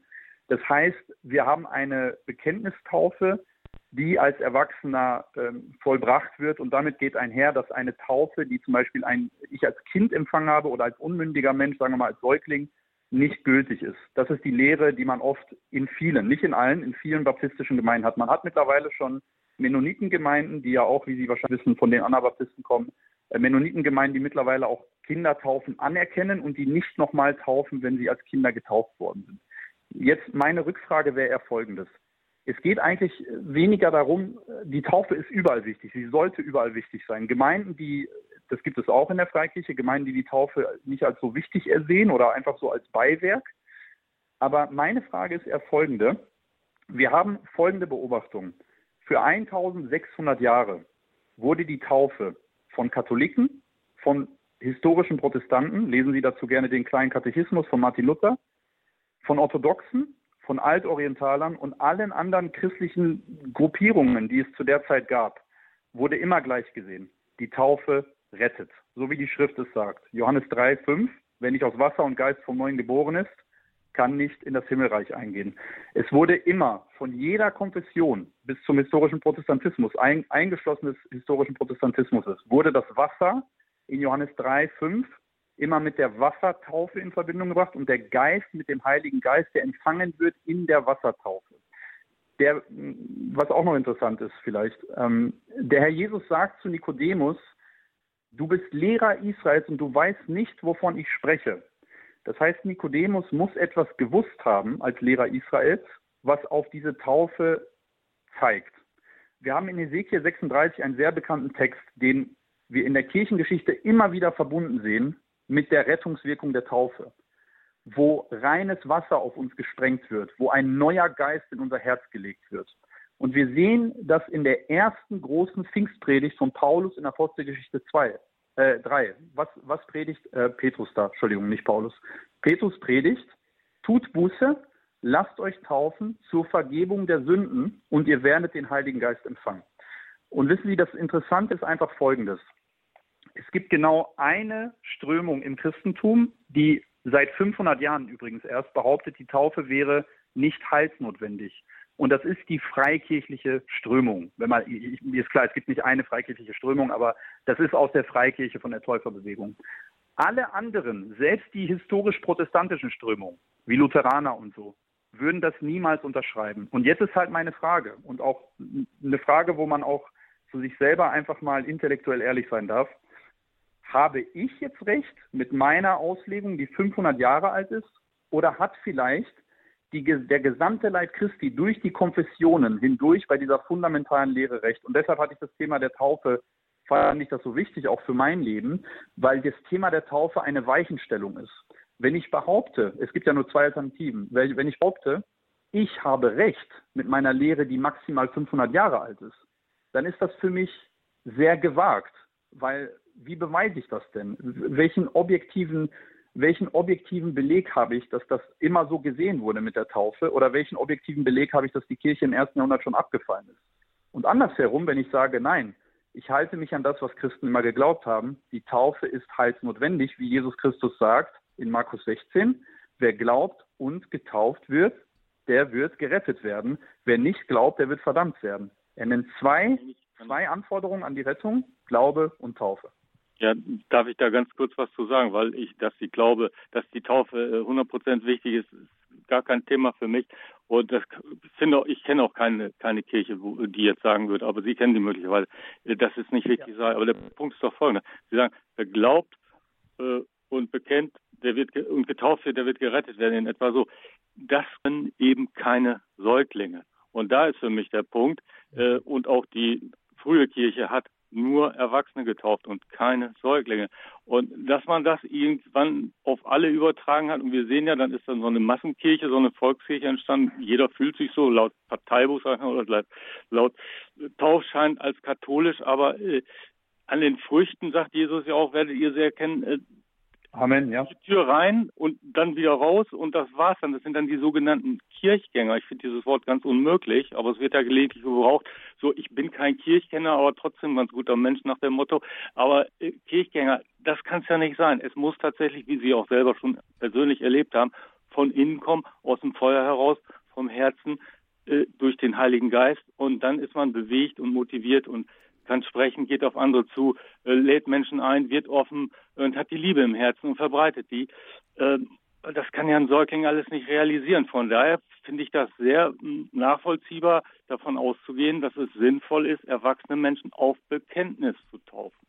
Das heißt, wir haben eine Bekenntnistaufe, die als Erwachsener ähm, vollbracht wird und damit geht einher, dass eine Taufe, die zum Beispiel ein, ich als Kind empfangen habe oder als unmündiger Mensch, sagen wir mal als Säugling, nicht gültig ist. Das ist die Lehre, die man oft in vielen, nicht in allen, in vielen baptistischen Gemeinden hat. Man hat mittlerweile schon Mennonitengemeinden, die ja auch, wie Sie wahrscheinlich wissen, von den Anabaptisten kommen, äh, Mennonitengemeinden, die mittlerweile auch Kindertaufen anerkennen und die nicht nochmal taufen, wenn sie als Kinder getauft worden sind. Jetzt meine Rückfrage wäre eher folgendes. Es geht eigentlich weniger darum, die Taufe ist überall wichtig, sie sollte überall wichtig sein. Gemeinden, die, das gibt es auch in der Freikirche, Gemeinden, die die Taufe nicht als so wichtig ersehen oder einfach so als Beiwerk. Aber meine Frage ist eher folgende. Wir haben folgende Beobachtung. Für 1600 Jahre wurde die Taufe von Katholiken, von historischen Protestanten, lesen Sie dazu gerne den kleinen Katechismus von Martin Luther, von Orthodoxen, von Altorientalern und allen anderen christlichen Gruppierungen, die es zu der Zeit gab, wurde immer gleich gesehen. Die Taufe rettet, so wie die Schrift es sagt. Johannes 3, 5, wer nicht aus Wasser und Geist vom Neuen geboren ist, kann nicht in das Himmelreich eingehen. Es wurde immer von jeder Konfession bis zum historischen Protestantismus, ein, eingeschlossen des historischen Protestantismus, wurde das Wasser in Johannes 3, 5 immer mit der Wassertaufe in Verbindung gebracht und der Geist mit dem Heiligen Geist, der empfangen wird in der Wassertaufe. Der, was auch noch interessant ist vielleicht, ähm, der Herr Jesus sagt zu Nikodemus, du bist Lehrer Israels und du weißt nicht, wovon ich spreche. Das heißt, Nikodemus muss etwas gewusst haben als Lehrer Israels, was auf diese Taufe zeigt. Wir haben in Ezekiel 36 einen sehr bekannten Text, den wir in der Kirchengeschichte immer wieder verbunden sehen mit der Rettungswirkung der Taufe, wo reines Wasser auf uns gesprengt wird, wo ein neuer Geist in unser Herz gelegt wird. Und wir sehen das in der ersten großen Pfingstpredigt von Paulus in Apostelgeschichte 2 äh, drei. Was, was predigt äh, Petrus da? Entschuldigung, nicht Paulus. Petrus predigt, tut Buße, lasst euch taufen zur Vergebung der Sünden und ihr werdet den Heiligen Geist empfangen. Und wissen Sie, das Interessante ist einfach Folgendes. Es gibt genau eine Strömung im Christentum, die seit 500 Jahren übrigens erst behauptet, die Taufe wäre nicht heilsnotwendig. Und das ist die freikirchliche Strömung. Wenn man, mir ist klar, es gibt nicht eine freikirchliche Strömung, aber das ist aus der Freikirche von der Täuferbewegung. Alle anderen, selbst die historisch-protestantischen Strömungen, wie Lutheraner und so, würden das niemals unterschreiben. Und jetzt ist halt meine Frage und auch eine Frage, wo man auch zu sich selber einfach mal intellektuell ehrlich sein darf. Habe ich jetzt recht mit meiner Auslegung, die 500 Jahre alt ist? Oder hat vielleicht die, der gesamte Leib Christi durch die Konfessionen hindurch bei dieser fundamentalen Lehre recht. Und deshalb hatte ich das Thema der Taufe fand ich das so wichtig, auch für mein Leben, weil das Thema der Taufe eine Weichenstellung ist. Wenn ich behaupte, es gibt ja nur zwei Alternativen, wenn ich behaupte, ich habe recht mit meiner Lehre, die maximal 500 Jahre alt ist, dann ist das für mich sehr gewagt, weil wie beweise ich das denn? Welchen objektiven, welchen objektiven Beleg habe ich, dass das immer so gesehen wurde mit der Taufe? Oder welchen objektiven Beleg habe ich, dass die Kirche im ersten Jahrhundert schon abgefallen ist? Und andersherum, wenn ich sage, nein, ich halte mich an das, was Christen immer geglaubt haben, die Taufe ist heilsnotwendig, wie Jesus Christus sagt in Markus 16, wer glaubt und getauft wird, der wird gerettet werden. Wer nicht glaubt, der wird verdammt werden. Er nennt zwei, zwei Anforderungen an die Rettung, Glaube und Taufe. Ja, darf ich da ganz kurz was zu sagen, weil ich, dass ich glaube, dass die Taufe 100 äh, wichtig ist, ist gar kein Thema für mich. Und das finde auch, ich kenne auch keine, keine Kirche, die jetzt sagen würde, aber Sie kennen die möglicherweise, äh, dass es nicht wichtig sei. Aber der Punkt ist doch folgender. Sie sagen, wer glaubt äh, und bekennt, der wird und getauft wird, der wird gerettet werden in etwa so. Das sind eben keine Säuglinge. Und da ist für mich der Punkt. Äh, und auch die frühe Kirche hat nur Erwachsene getauft und keine Säuglinge. Und dass man das irgendwann auf alle übertragen hat, und wir sehen ja, dann ist dann so eine Massenkirche, so eine Volkskirche entstanden. Jeder fühlt sich so laut Parteibuch oder laut Taufschein als katholisch, aber äh, an den Früchten sagt Jesus ja auch, werdet ihr sie erkennen, äh, Amen, ja. Die Tür rein und dann wieder raus und das war's dann. Das sind dann die sogenannten Kirchgänger. Ich finde dieses Wort ganz unmöglich, aber es wird ja gelegentlich gebraucht. So, ich bin kein Kirchgänger, aber trotzdem ganz guter Mensch nach dem Motto. Aber äh, Kirchgänger, das kann es ja nicht sein. Es muss tatsächlich, wie Sie auch selber schon persönlich erlebt haben, von innen kommen, aus dem Feuer heraus, vom Herzen, äh, durch den Heiligen Geist und dann ist man bewegt und motiviert und kann sprechen, geht auf andere zu, äh, lädt Menschen ein, wird offen und hat die Liebe im Herzen und verbreitet die. Äh, das kann ja ein Säugling alles nicht realisieren. Von daher finde ich das sehr hm, nachvollziehbar, davon auszugehen, dass es sinnvoll ist, erwachsene Menschen auf Bekenntnis zu taufen.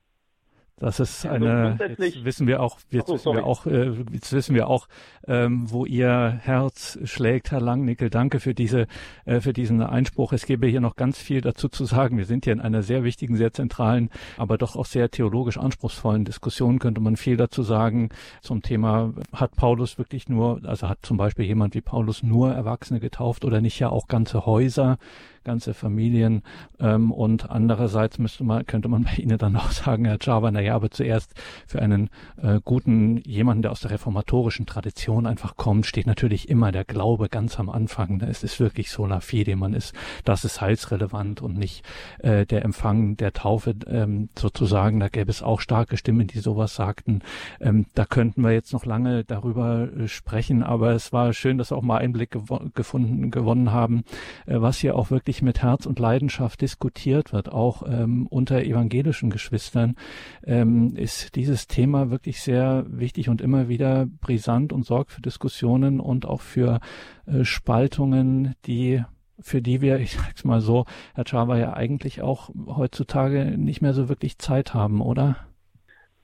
Das ist eine, jetzt wissen wir auch, jetzt oh, wissen wir auch, äh, jetzt wissen wir auch, ähm, wo Ihr Herz schlägt, Herr Langnickel. Danke für diese, äh, für diesen Einspruch. Es gäbe hier noch ganz viel dazu zu sagen. Wir sind hier in einer sehr wichtigen, sehr zentralen, aber doch auch sehr theologisch anspruchsvollen Diskussion. Könnte man viel dazu sagen zum Thema, hat Paulus wirklich nur, also hat zum Beispiel jemand wie Paulus nur Erwachsene getauft oder nicht ja auch ganze Häuser? Ganze Familien. Ähm, und andererseits müsste man, könnte man bei Ihnen dann auch sagen, Herr Java, naja, aber zuerst für einen äh, guten, jemanden, der aus der reformatorischen Tradition einfach kommt, steht natürlich immer der Glaube ganz am Anfang. Es ist wirklich sola fide, man ist, das ist heilsrelevant und nicht äh, der Empfang der Taufe ähm, sozusagen. Da gäbe es auch starke Stimmen, die sowas sagten. Ähm, da könnten wir jetzt noch lange darüber äh, sprechen, aber es war schön, dass wir auch mal Einblick gew gefunden, gewonnen haben, äh, was hier auch wirklich wirklich mit Herz und Leidenschaft diskutiert wird, auch ähm, unter evangelischen Geschwistern, ähm, ist dieses Thema wirklich sehr wichtig und immer wieder brisant und sorgt für Diskussionen und auch für äh, Spaltungen, die für die wir, ich sag's mal so, Herr Chava ja eigentlich auch heutzutage nicht mehr so wirklich Zeit haben, oder?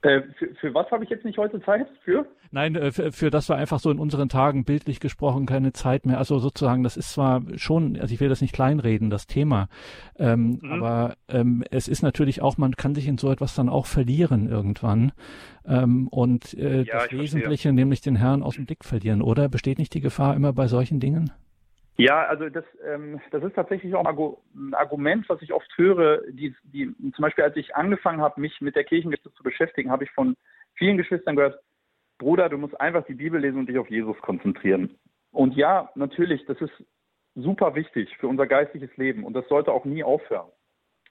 Äh, für, für, was habe ich jetzt nicht heute Zeit? Für? Nein, äh, für, für das wir einfach so in unseren Tagen bildlich gesprochen keine Zeit mehr. Also sozusagen, das ist zwar schon, also ich will das nicht kleinreden, das Thema, ähm, mhm. aber ähm, es ist natürlich auch, man kann sich in so etwas dann auch verlieren irgendwann ähm, und äh, ja, das Wesentliche, verstehe. nämlich den Herrn aus dem Blick verlieren, oder? Besteht nicht die Gefahr immer bei solchen Dingen? Ja, also das, ähm, das ist tatsächlich auch ein Argument, was ich oft höre. Die, die, zum Beispiel, als ich angefangen habe, mich mit der Kirchengeschichte zu beschäftigen, habe ich von vielen Geschwistern gehört, Bruder, du musst einfach die Bibel lesen und dich auf Jesus konzentrieren. Und ja, natürlich, das ist super wichtig für unser geistliches Leben und das sollte auch nie aufhören,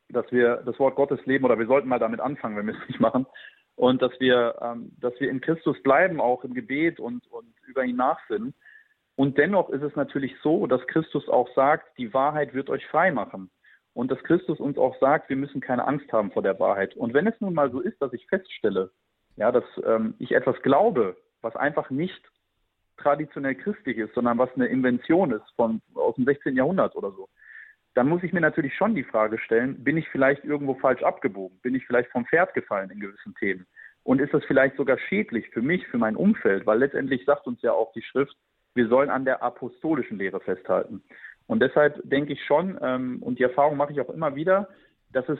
dass wir das Wort Gottes leben oder wir sollten mal damit anfangen, wenn wir es nicht machen und dass wir, ähm, dass wir in Christus bleiben, auch im Gebet und, und über ihn nachsinnen. Und dennoch ist es natürlich so, dass Christus auch sagt, die Wahrheit wird euch frei machen. Und dass Christus uns auch sagt, wir müssen keine Angst haben vor der Wahrheit. Und wenn es nun mal so ist, dass ich feststelle, ja, dass ähm, ich etwas glaube, was einfach nicht traditionell christlich ist, sondern was eine Invention ist von aus dem 16. Jahrhundert oder so, dann muss ich mir natürlich schon die Frage stellen, bin ich vielleicht irgendwo falsch abgebogen? Bin ich vielleicht vom Pferd gefallen in gewissen Themen? Und ist das vielleicht sogar schädlich für mich, für mein Umfeld? Weil letztendlich sagt uns ja auch die Schrift, wir sollen an der apostolischen Lehre festhalten. Und deshalb denke ich schon, ähm, und die Erfahrung mache ich auch immer wieder, dass es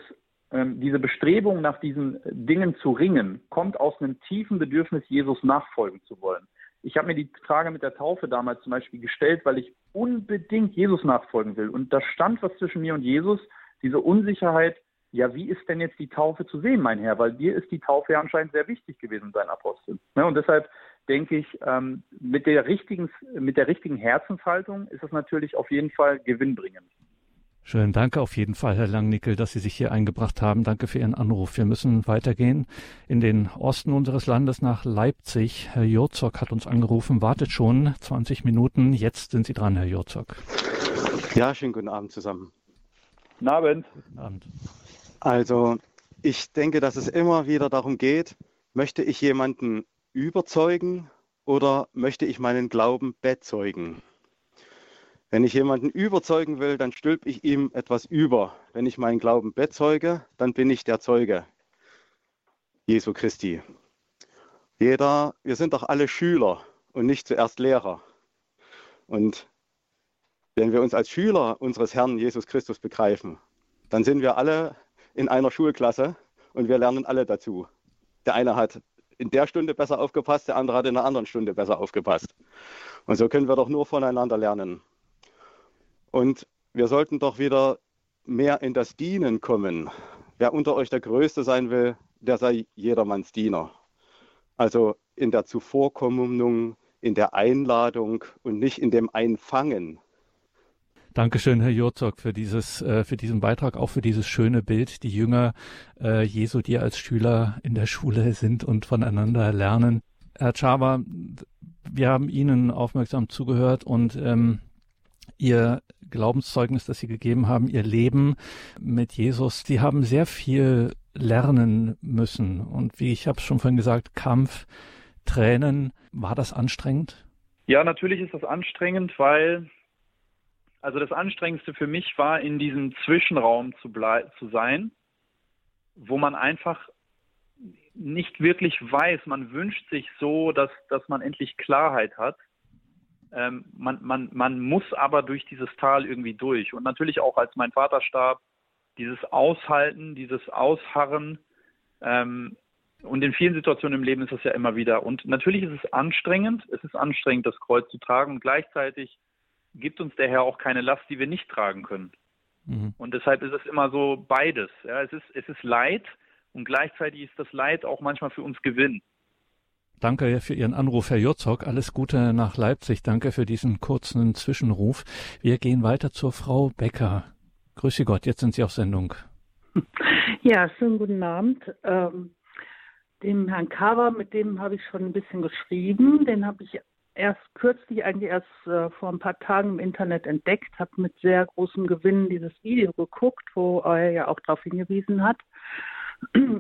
ähm, diese Bestrebung nach diesen Dingen zu ringen, kommt aus einem tiefen Bedürfnis, Jesus nachfolgen zu wollen. Ich habe mir die Frage mit der Taufe damals zum Beispiel gestellt, weil ich unbedingt Jesus nachfolgen will. Und da stand was zwischen mir und Jesus, diese Unsicherheit, ja, wie ist denn jetzt die Taufe zu sehen, mein Herr? Weil dir ist die Taufe ja anscheinend sehr wichtig gewesen, sein Apostel. Ja, und deshalb denke ich, ähm, mit, der richtigen, mit der richtigen Herzenshaltung ist es natürlich auf jeden Fall gewinnbringend. Schön, danke auf jeden Fall, Herr Langnickel, dass Sie sich hier eingebracht haben. Danke für Ihren Anruf. Wir müssen weitergehen in den Osten unseres Landes nach Leipzig. Herr Jurzok hat uns angerufen, wartet schon 20 Minuten. Jetzt sind Sie dran, Herr Jurzok. Ja, schönen guten Abend zusammen. Guten Abend. Guten Abend. Also, ich denke, dass es immer wieder darum geht, möchte ich jemanden überzeugen oder möchte ich meinen Glauben bezeugen? Wenn ich jemanden überzeugen will, dann stülpe ich ihm etwas über. Wenn ich meinen Glauben bezeuge, dann bin ich der Zeuge Jesu Christi. Jeder, wir sind doch alle Schüler und nicht zuerst Lehrer. Und wenn wir uns als Schüler unseres Herrn Jesus Christus begreifen, dann sind wir alle in einer Schulklasse und wir lernen alle dazu. Der eine hat in der Stunde besser aufgepasst, der andere hat in einer anderen Stunde besser aufgepasst. Und so können wir doch nur voneinander lernen. Und wir sollten doch wieder mehr in das Dienen kommen. Wer unter euch der Größte sein will, der sei jedermanns Diener. Also in der Zuvorkommung, in der Einladung und nicht in dem Einfangen. Dankeschön, Herr Jurzog, für dieses, äh, für diesen Beitrag, auch für dieses schöne Bild, die Jünger äh, Jesu, die als Schüler in der Schule sind und voneinander lernen. Herr Chava, wir haben Ihnen aufmerksam zugehört und ähm, Ihr Glaubenszeugnis, das Sie gegeben haben, Ihr Leben mit Jesus. Sie haben sehr viel lernen müssen. Und wie ich habe es schon vorhin gesagt, Kampf, Tränen, war das anstrengend? Ja, natürlich ist das anstrengend, weil also das Anstrengendste für mich war, in diesem Zwischenraum zu, zu sein, wo man einfach nicht wirklich weiß, man wünscht sich so, dass, dass man endlich Klarheit hat. Ähm, man, man, man muss aber durch dieses Tal irgendwie durch. Und natürlich auch, als mein Vater starb, dieses Aushalten, dieses Ausharren. Ähm, und in vielen Situationen im Leben ist das ja immer wieder. Und natürlich ist es anstrengend. Es ist anstrengend, das Kreuz zu tragen. Und gleichzeitig gibt uns der Herr auch keine Last, die wir nicht tragen können. Mhm. Und deshalb ist es immer so beides. Ja, es ist, es ist Leid und gleichzeitig ist das Leid auch manchmal für uns Gewinn. Danke für Ihren Anruf, Herr Jurzok. Alles Gute nach Leipzig. Danke für diesen kurzen Zwischenruf. Wir gehen weiter zur Frau Becker. Grüße Gott, jetzt sind Sie auf Sendung. Ja, schönen guten Abend. Ähm, dem Herrn Kaver, mit dem habe ich schon ein bisschen geschrieben. Den habe ich erst kürzlich, eigentlich erst äh, vor ein paar Tagen im Internet entdeckt, habe mit sehr großem Gewinn dieses Video geguckt, wo er ja auch darauf hingewiesen hat.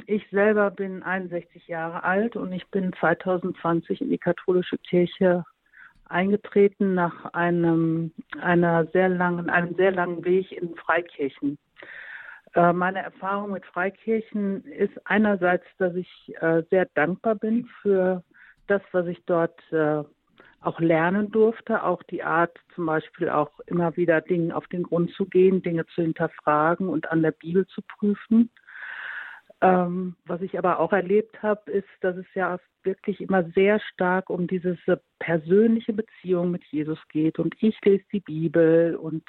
Ich selber bin 61 Jahre alt und ich bin 2020 in die katholische Kirche eingetreten nach einem einer sehr langen einem sehr langen Weg in Freikirchen. Äh, meine Erfahrung mit Freikirchen ist einerseits, dass ich äh, sehr dankbar bin für das, was ich dort äh, auch lernen durfte, auch die Art zum Beispiel auch immer wieder Dingen auf den Grund zu gehen, Dinge zu hinterfragen und an der Bibel zu prüfen. Ähm, was ich aber auch erlebt habe, ist, dass es ja wirklich immer sehr stark um diese persönliche Beziehung mit Jesus geht. Und ich lese die Bibel und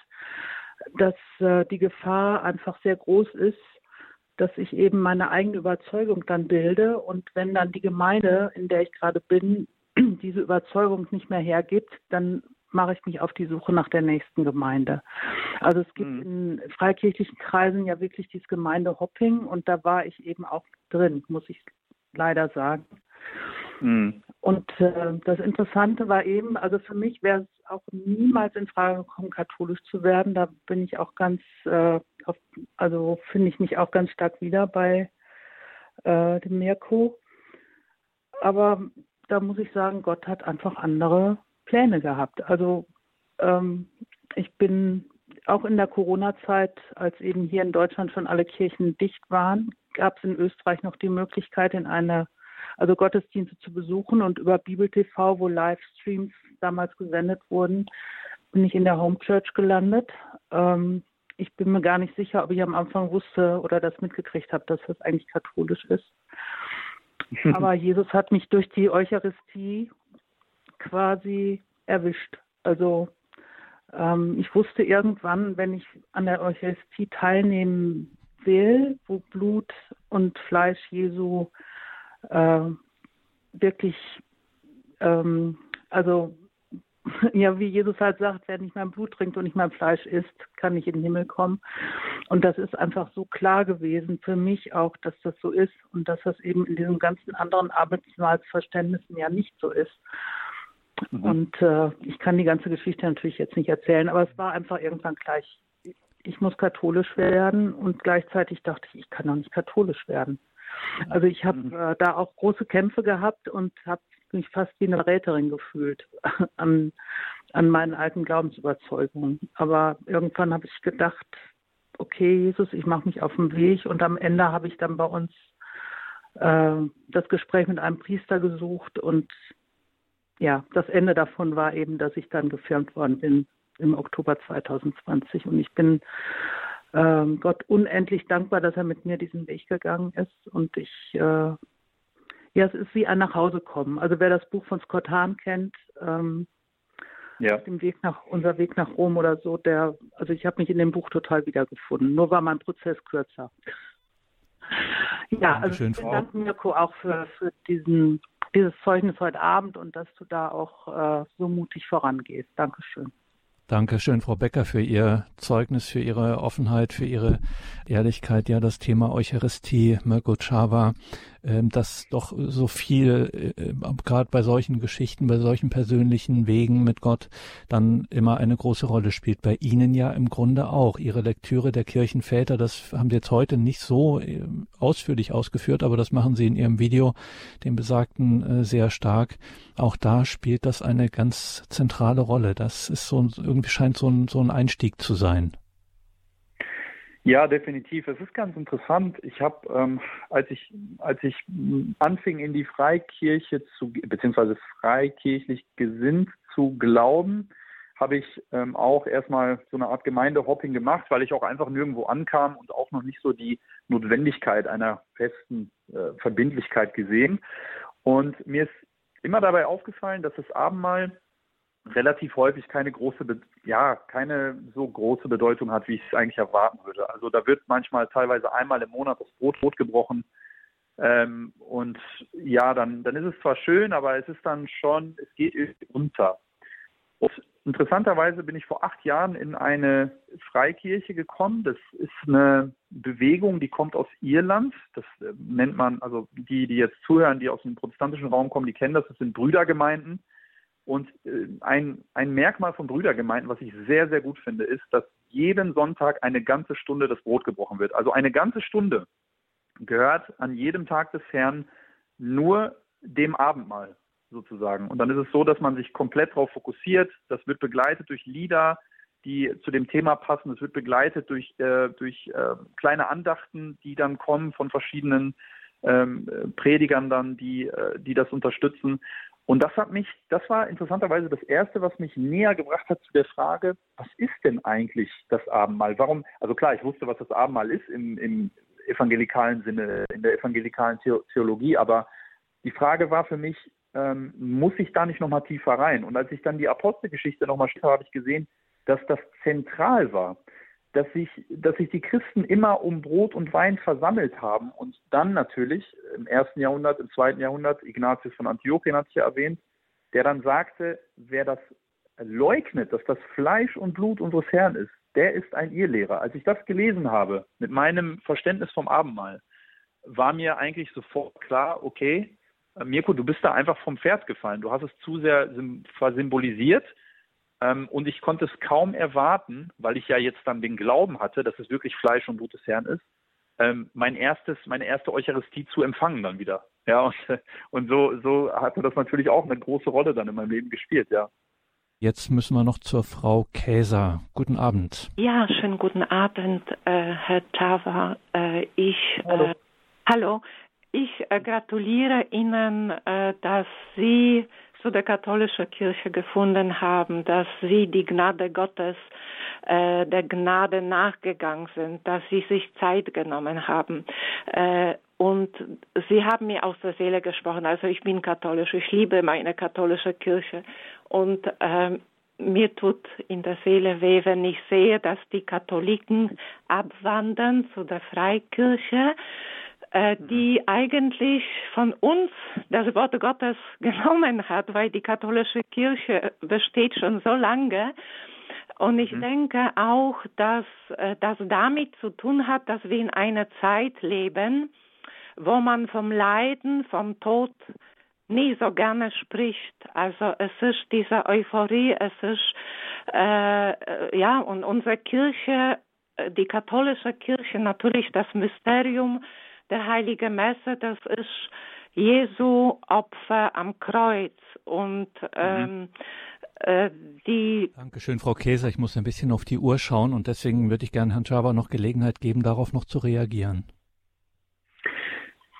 dass äh, die Gefahr einfach sehr groß ist, dass ich eben meine eigene Überzeugung dann bilde. Und wenn dann die Gemeinde, in der ich gerade bin, diese Überzeugung nicht mehr hergibt, dann mache ich mich auf die Suche nach der nächsten Gemeinde. Also es gibt mhm. in freikirchlichen Kreisen ja wirklich dieses Gemeindehopping und da war ich eben auch drin, muss ich leider sagen. Mhm. Und äh, das Interessante war eben, also für mich wäre es auch niemals in Frage gekommen, katholisch zu werden. Da bin ich auch ganz, äh, auf, also finde ich mich auch ganz stark wieder bei äh, dem Mirko. Aber da muss ich sagen, Gott hat einfach andere Pläne gehabt. Also ähm, ich bin auch in der Corona-Zeit, als eben hier in Deutschland schon alle Kirchen dicht waren, gab es in Österreich noch die Möglichkeit, in eine, also Gottesdienste zu besuchen und über Bibel TV, wo Livestreams damals gesendet wurden, bin ich in der Home Church gelandet. Ähm, ich bin mir gar nicht sicher, ob ich am Anfang wusste oder das mitgekriegt habe, dass das eigentlich katholisch ist. Aber Jesus hat mich durch die Eucharistie quasi erwischt. Also ähm, ich wusste irgendwann, wenn ich an der Eucharistie teilnehmen will, wo Blut und Fleisch Jesu äh, wirklich, ähm, also ja, wie Jesus halt sagt, wer nicht mein Blut trinkt und nicht mein Fleisch isst, kann nicht in den Himmel kommen. Und das ist einfach so klar gewesen für mich auch, dass das so ist und dass das eben in diesen ganzen anderen Arbeitsmahlsverständnissen ja nicht so ist. Mhm. Und äh, ich kann die ganze Geschichte natürlich jetzt nicht erzählen, aber es war einfach irgendwann gleich, ich muss katholisch werden und gleichzeitig dachte ich, ich kann doch nicht katholisch werden. Also ich habe mhm. äh, da auch große Kämpfe gehabt und habe mich fast wie eine Räterin gefühlt an, an meinen alten Glaubensüberzeugungen. Aber irgendwann habe ich gedacht, okay, Jesus, ich mache mich auf den Weg. Und am Ende habe ich dann bei uns äh, das Gespräch mit einem Priester gesucht. Und ja, das Ende davon war eben, dass ich dann gefirmt worden bin im Oktober 2020 und ich bin ähm, Gott unendlich dankbar, dass er mit mir diesen Weg gegangen ist. Und ich äh, ja, es ist wie ein Nachhausekommen. Also wer das Buch von Scott Hahn kennt, ähm, ja. auf dem Weg nach unser Weg nach Rom oder so, der, also ich habe mich in dem Buch total wiedergefunden. Nur war mein Prozess kürzer. Ja, also ich danke Mirko auch für, für diesen, dieses Zeugnis heute Abend und dass du da auch äh, so mutig vorangehst. Dankeschön. Dankeschön, Frau Becker, für Ihr Zeugnis, für Ihre Offenheit, für Ihre Ehrlichkeit. Ja, das Thema Eucharistie, Mirko Chava, ähm, dass doch so viel, äh, gerade bei solchen Geschichten, bei solchen persönlichen Wegen mit Gott, dann immer eine große Rolle spielt. Bei Ihnen ja im Grunde auch. Ihre Lektüre der Kirchenväter, das haben Sie jetzt heute nicht so äh, ausführlich ausgeführt, aber das machen Sie in Ihrem Video, dem besagten, äh, sehr stark. Auch da spielt das eine ganz zentrale Rolle. Das ist so irgendwie scheint so ein, so ein Einstieg zu sein. Ja, definitiv. Es ist ganz interessant. Ich habe, ähm, als ich als ich anfing in die Freikirche zu beziehungsweise freikirchlich gesinnt zu glauben, habe ich ähm, auch erstmal so eine Art Gemeindehopping gemacht, weil ich auch einfach nirgendwo ankam und auch noch nicht so die Notwendigkeit einer festen äh, Verbindlichkeit gesehen. Und mir ist immer dabei aufgefallen, dass das Abendmahl relativ häufig keine große, ja, keine so große Bedeutung hat, wie ich es eigentlich erwarten würde. Also da wird manchmal teilweise einmal im Monat das Brot rot gebrochen. Ähm, und ja, dann, dann ist es zwar schön, aber es ist dann schon, es geht irgendwie unter. Und interessanterweise bin ich vor acht Jahren in eine Freikirche gekommen. Das ist eine Bewegung, die kommt aus Irland. Das äh, nennt man, also die, die jetzt zuhören, die aus dem protestantischen Raum kommen, die kennen das. Das sind Brüdergemeinden. Und äh, ein, ein Merkmal von Brüdergemeinden, was ich sehr, sehr gut finde, ist, dass jeden Sonntag eine ganze Stunde das Brot gebrochen wird. Also eine ganze Stunde gehört an jedem Tag des Herrn nur dem Abendmahl sozusagen. Und dann ist es so, dass man sich komplett darauf fokussiert. Das wird begleitet durch Lieder, die zu dem Thema passen. Es wird begleitet durch, äh, durch äh, kleine Andachten, die dann kommen von verschiedenen ähm, Predigern dann, die, äh, die das unterstützen. Und das hat mich, das war interessanterweise das Erste, was mich näher gebracht hat zu der Frage, was ist denn eigentlich das Abendmahl? Warum, also klar, ich wusste, was das Abendmahl ist im, im evangelikalen Sinne, in der evangelikalen Theologie, aber die Frage war für mich, ähm, muss ich da nicht nochmal tiefer rein? Und als ich dann die Apostelgeschichte nochmal schaue, habe ich gesehen, dass das zentral war dass sich, dass sich die Christen immer um Brot und Wein versammelt haben und dann natürlich im ersten Jahrhundert, im zweiten Jahrhundert, Ignatius von Antiochien hat es ja erwähnt, der dann sagte, wer das leugnet, dass das Fleisch und Blut unseres Herrn ist, der ist ein Irrlehrer. Als ich das gelesen habe, mit meinem Verständnis vom Abendmahl, war mir eigentlich sofort klar, okay, Mirko, du bist da einfach vom Pferd gefallen. Du hast es zu sehr versymbolisiert ähm, und ich konnte es kaum erwarten, weil ich ja jetzt dann den Glauben hatte, dass es wirklich Fleisch und Blut des Herrn ist, ähm, mein erstes, meine erste Eucharistie zu empfangen dann wieder. Ja, und, und so, so hatte das natürlich auch eine große Rolle dann in meinem Leben gespielt, ja. Jetzt müssen wir noch zur Frau Käser. Guten Abend. Ja, schönen guten Abend, äh, Herr Tava. Äh, ich, hallo. Äh, hallo. Ich äh, gratuliere Ihnen, äh, dass Sie zu der katholischen Kirche gefunden haben, dass sie die Gnade Gottes äh, der Gnade nachgegangen sind, dass sie sich Zeit genommen haben. Äh, und sie haben mir aus der Seele gesprochen. Also ich bin katholisch, ich liebe meine katholische Kirche. Und äh, mir tut in der Seele weh, wenn ich sehe, dass die Katholiken abwandern zu der Freikirche, äh, die eigentlich von uns das Wort Gottes genommen hat, weil die katholische Kirche besteht schon so lange. Und ich mhm. denke auch, dass äh, das damit zu tun hat, dass wir in einer Zeit leben, wo man vom Leiden, vom Tod nie so gerne spricht. Also es ist diese Euphorie, es ist äh, ja und unsere Kirche, äh, die katholische Kirche natürlich das Mysterium der Heiligen Messe, das ist Jesu Opfer am Kreuz und mhm. ähm, äh, die. Dankeschön, Frau Käser. Ich muss ein bisschen auf die Uhr schauen und deswegen würde ich gerne Herrn Schaber noch Gelegenheit geben, darauf noch zu reagieren.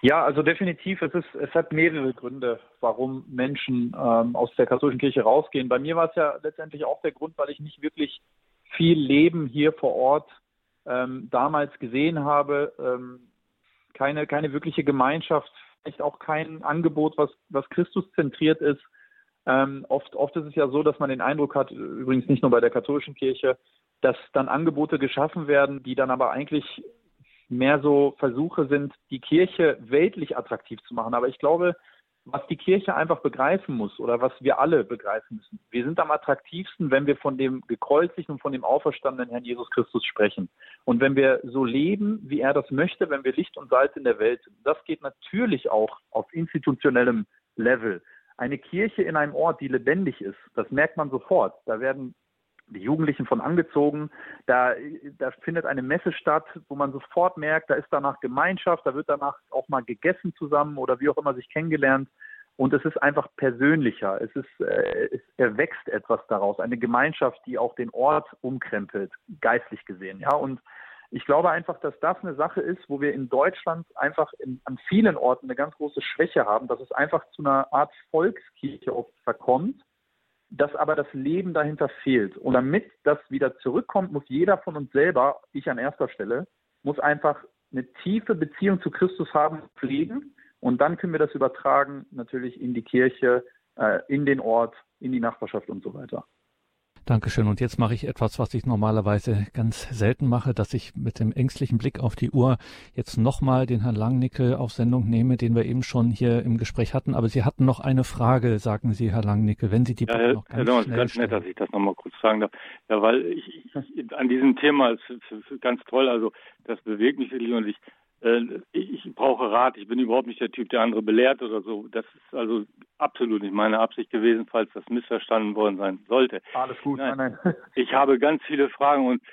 Ja, also definitiv, es, ist, es hat mehrere Gründe, warum Menschen ähm, aus der katholischen Kirche rausgehen. Bei mir war es ja letztendlich auch der Grund, weil ich nicht wirklich viel Leben hier vor Ort ähm, damals gesehen habe. Ähm, keine, keine wirkliche Gemeinschaft, vielleicht auch kein Angebot, was, was Christus zentriert ist. Ähm, oft, oft ist es ja so, dass man den Eindruck hat, übrigens nicht nur bei der katholischen Kirche, dass dann Angebote geschaffen werden, die dann aber eigentlich mehr so Versuche sind, die Kirche weltlich attraktiv zu machen. Aber ich glaube, was die Kirche einfach begreifen muss oder was wir alle begreifen müssen. Wir sind am attraktivsten, wenn wir von dem gekreuzigten und von dem auferstandenen Herrn Jesus Christus sprechen. Und wenn wir so leben, wie er das möchte, wenn wir Licht und Salz in der Welt sind. Das geht natürlich auch auf institutionellem Level. Eine Kirche in einem Ort, die lebendig ist, das merkt man sofort. Da werden die Jugendlichen von angezogen. Da, da findet eine Messe statt, wo man sofort merkt, da ist danach Gemeinschaft, da wird danach auch mal gegessen zusammen oder wie auch immer sich kennengelernt. Und es ist einfach persönlicher. Es ist, äh, es erwächst etwas daraus. Eine Gemeinschaft, die auch den Ort umkrempelt, geistlich gesehen. Ja, und ich glaube einfach, dass das eine Sache ist, wo wir in Deutschland einfach in, an vielen Orten eine ganz große Schwäche haben, dass es einfach zu einer Art Volkskirche oft verkommt dass aber das Leben dahinter fehlt. Und damit das wieder zurückkommt, muss jeder von uns selber, ich an erster Stelle, muss einfach eine tiefe Beziehung zu Christus haben, pflegen. Und dann können wir das übertragen, natürlich in die Kirche, äh, in den Ort, in die Nachbarschaft und so weiter. Dankeschön. Und jetzt mache ich etwas, was ich normalerweise ganz selten mache, dass ich mit dem ängstlichen Blick auf die Uhr jetzt nochmal den Herrn Langnicke auf Sendung nehme, den wir eben schon hier im Gespräch hatten. Aber Sie hatten noch eine Frage, sagen Sie, Herr Langnicke, wenn Sie die ja, Herr, noch ganz Herr schnell ganz nett, dass ich das nochmal kurz sagen darf. Ja, weil ich, ich an diesem Thema ist ganz toll. Also das bewegt mich wirklich und ich ich, ich brauche Rat. Ich bin überhaupt nicht der Typ, der andere belehrt oder so. Das ist also absolut nicht meine Absicht gewesen, falls das missverstanden worden sein sollte. Alles gut, nein, nein. nein. Ich habe ganz viele Fragen und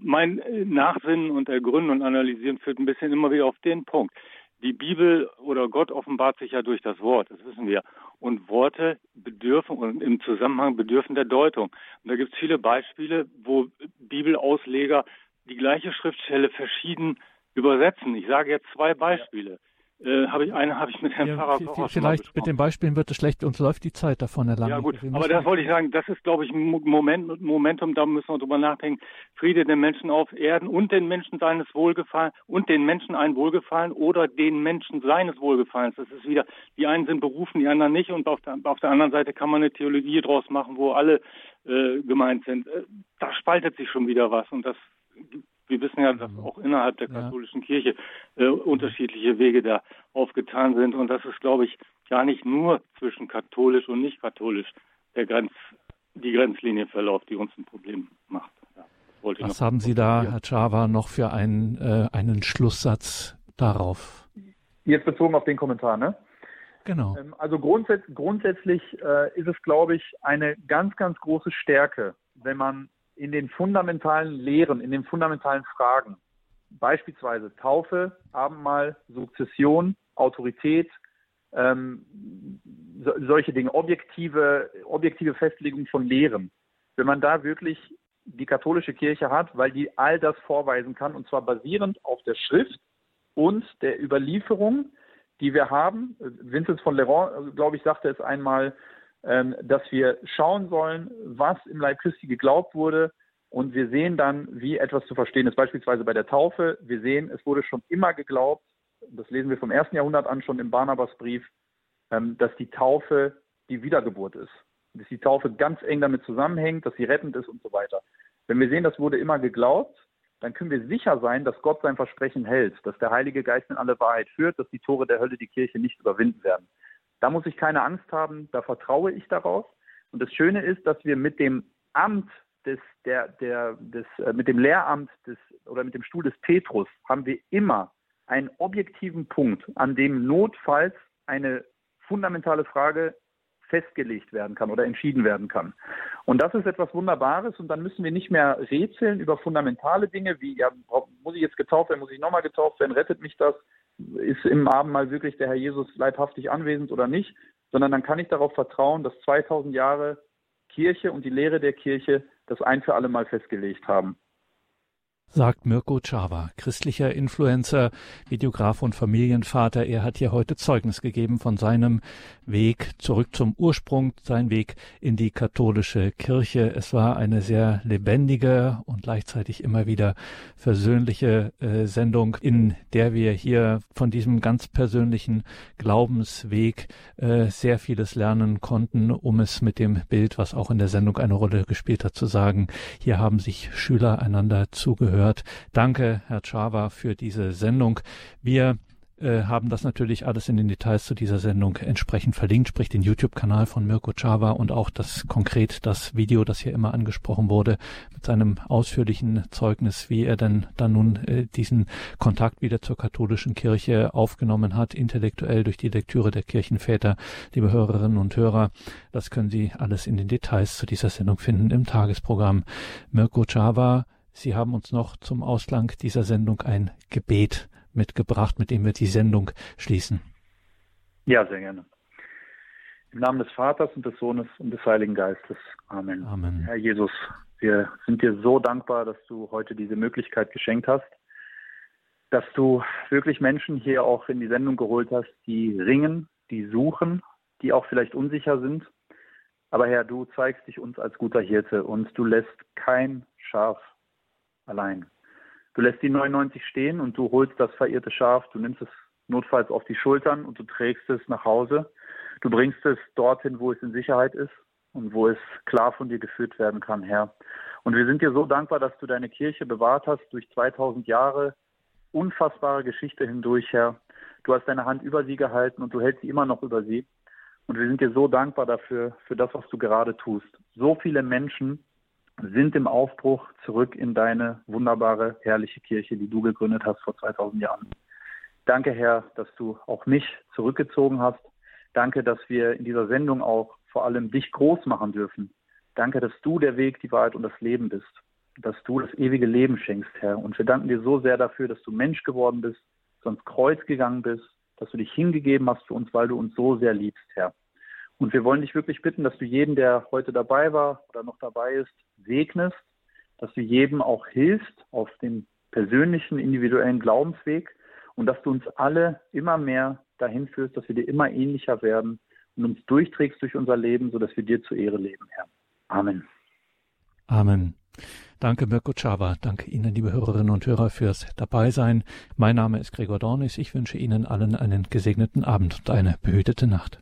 mein Nachsinnen und Ergründen und Analysieren führt ein bisschen immer wieder auf den Punkt. Die Bibel oder Gott offenbart sich ja durch das Wort, das wissen wir. Und Worte bedürfen und im Zusammenhang bedürfen der Deutung. Und da gibt es viele Beispiele, wo Bibelausleger die gleiche Schriftstelle verschieden übersetzen. Ich sage jetzt zwei Beispiele. Äh, habe ich eine habe ich mit Herrn ja, Pfarrer auch Vielleicht mit den Beispielen wird es schlecht, uns läuft die Zeit davon erlangen. Ja gut, aber das wollte ich sagen, das ist glaube ich ein Moment, Momentum, da müssen wir drüber nachdenken. Friede den Menschen auf Erden und den Menschen seines Wohlgefallen und den Menschen ein Wohlgefallen oder den Menschen seines Wohlgefallens. Das ist wieder, die einen sind berufen, die anderen nicht und auf der, auf der anderen Seite kann man eine Theologie draus machen, wo alle äh, gemeint sind. Äh, da spaltet sich schon wieder was und das wir wissen ja, dass auch innerhalb der katholischen ja. Kirche äh, unterschiedliche Wege da aufgetan sind. Und das ist, glaube ich, gar nicht nur zwischen katholisch und nicht katholisch der Grenz, die Grenzlinie verläuft, die uns ein Problem macht. Ja, Was haben Sie da, Herr Chava, noch für einen, äh, einen Schlusssatz darauf? Jetzt bezogen auf den Kommentar, ne? Genau. Ähm, also grundsätz grundsätzlich äh, ist es, glaube ich, eine ganz, ganz große Stärke, wenn man in den fundamentalen Lehren, in den fundamentalen Fragen, beispielsweise Taufe, Abendmahl, Sukzession, Autorität, ähm, so, solche Dinge, objektive, objektive Festlegung von Lehren. Wenn man da wirklich die katholische Kirche hat, weil die all das vorweisen kann, und zwar basierend auf der Schrift und der Überlieferung, die wir haben. Vincent von Leron, glaube ich, sagte es einmal, dass wir schauen sollen, was im Leib Christi geglaubt wurde. Und wir sehen dann, wie etwas zu verstehen ist. Beispielsweise bei der Taufe. Wir sehen, es wurde schon immer geglaubt, das lesen wir vom ersten Jahrhundert an schon im Barnabasbrief, ähm, dass die Taufe die Wiedergeburt ist. Dass die Taufe ganz eng damit zusammenhängt, dass sie rettend ist und so weiter. Wenn wir sehen, das wurde immer geglaubt, dann können wir sicher sein, dass Gott sein Versprechen hält, dass der Heilige Geist in alle Wahrheit führt, dass die Tore der Hölle die Kirche nicht überwinden werden. Da muss ich keine Angst haben, da vertraue ich darauf. Und das Schöne ist, dass wir mit dem Amt des, der, der, des, äh, mit dem Lehramt des oder mit dem Stuhl des Petrus haben wir immer einen objektiven Punkt, an dem notfalls eine fundamentale Frage festgelegt werden kann oder entschieden werden kann. Und das ist etwas Wunderbares und dann müssen wir nicht mehr rätseln über fundamentale Dinge wie, ja, muss ich jetzt getauft werden, muss ich nochmal getauft werden, rettet mich das, ist im Abendmahl wirklich der Herr Jesus leibhaftig anwesend oder nicht, sondern dann kann ich darauf vertrauen, dass 2000 Jahre Kirche und die Lehre der Kirche das ein für alle Mal festgelegt haben sagt Mirko Chava, christlicher Influencer, Videograf und Familienvater. Er hat hier heute Zeugnis gegeben von seinem Weg zurück zum Ursprung, sein Weg in die katholische Kirche. Es war eine sehr lebendige und gleichzeitig immer wieder versöhnliche äh, Sendung, in der wir hier von diesem ganz persönlichen Glaubensweg äh, sehr vieles lernen konnten, um es mit dem Bild, was auch in der Sendung eine Rolle gespielt hat, zu sagen. Hier haben sich Schüler einander zugehört gehört. Danke, Herr Chava, für diese Sendung. Wir äh, haben das natürlich alles in den Details zu dieser Sendung entsprechend verlinkt, sprich den YouTube-Kanal von Mirko Chava und auch das konkret das Video, das hier immer angesprochen wurde, mit seinem ausführlichen Zeugnis, wie er denn dann nun äh, diesen Kontakt wieder zur katholischen Kirche aufgenommen hat, intellektuell durch die Lektüre der Kirchenväter. Liebe Hörerinnen und Hörer, das können Sie alles in den Details zu dieser Sendung finden im Tagesprogramm. Mirko Chava Sie haben uns noch zum Ausgang dieser Sendung ein Gebet mitgebracht, mit dem wir die Sendung schließen. Ja, sehr gerne. Im Namen des Vaters und des Sohnes und des Heiligen Geistes. Amen. Amen. Herr Jesus, wir sind dir so dankbar, dass du heute diese Möglichkeit geschenkt hast, dass du wirklich Menschen hier auch in die Sendung geholt hast, die ringen, die suchen, die auch vielleicht unsicher sind. Aber Herr, du zeigst dich uns als guter Hirte und du lässt kein Schaf allein. Du lässt die 99 stehen und du holst das verirrte Schaf, du nimmst es notfalls auf die Schultern und du trägst es nach Hause. Du bringst es dorthin, wo es in Sicherheit ist und wo es klar von dir geführt werden kann, Herr. Und wir sind dir so dankbar, dass du deine Kirche bewahrt hast durch 2000 Jahre unfassbare Geschichte hindurch, Herr. Du hast deine Hand über sie gehalten und du hältst sie immer noch über sie. Und wir sind dir so dankbar dafür, für das, was du gerade tust. So viele Menschen sind im Aufbruch zurück in deine wunderbare, herrliche Kirche, die du gegründet hast vor 2000 Jahren. Danke, Herr, dass du auch mich zurückgezogen hast. Danke, dass wir in dieser Sendung auch vor allem dich groß machen dürfen. Danke, dass du der Weg, die Wahrheit und das Leben bist. Dass du das ewige Leben schenkst, Herr. Und wir danken dir so sehr dafür, dass du Mensch geworden bist, sonst Kreuz gegangen bist, dass du dich hingegeben hast für uns, weil du uns so sehr liebst, Herr. Und wir wollen dich wirklich bitten, dass du jeden, der heute dabei war oder noch dabei ist, segnest, dass du jedem auch hilfst auf dem persönlichen, individuellen Glaubensweg und dass du uns alle immer mehr dahin führst, dass wir dir immer ähnlicher werden und uns durchträgst durch unser Leben, sodass wir dir zur Ehre leben, Herr. Amen. Amen. Danke, Mirko Chava. Danke Ihnen, liebe Hörerinnen und Hörer, fürs Dabeisein. Mein Name ist Gregor Dornis. Ich wünsche Ihnen allen einen gesegneten Abend und eine behütete Nacht.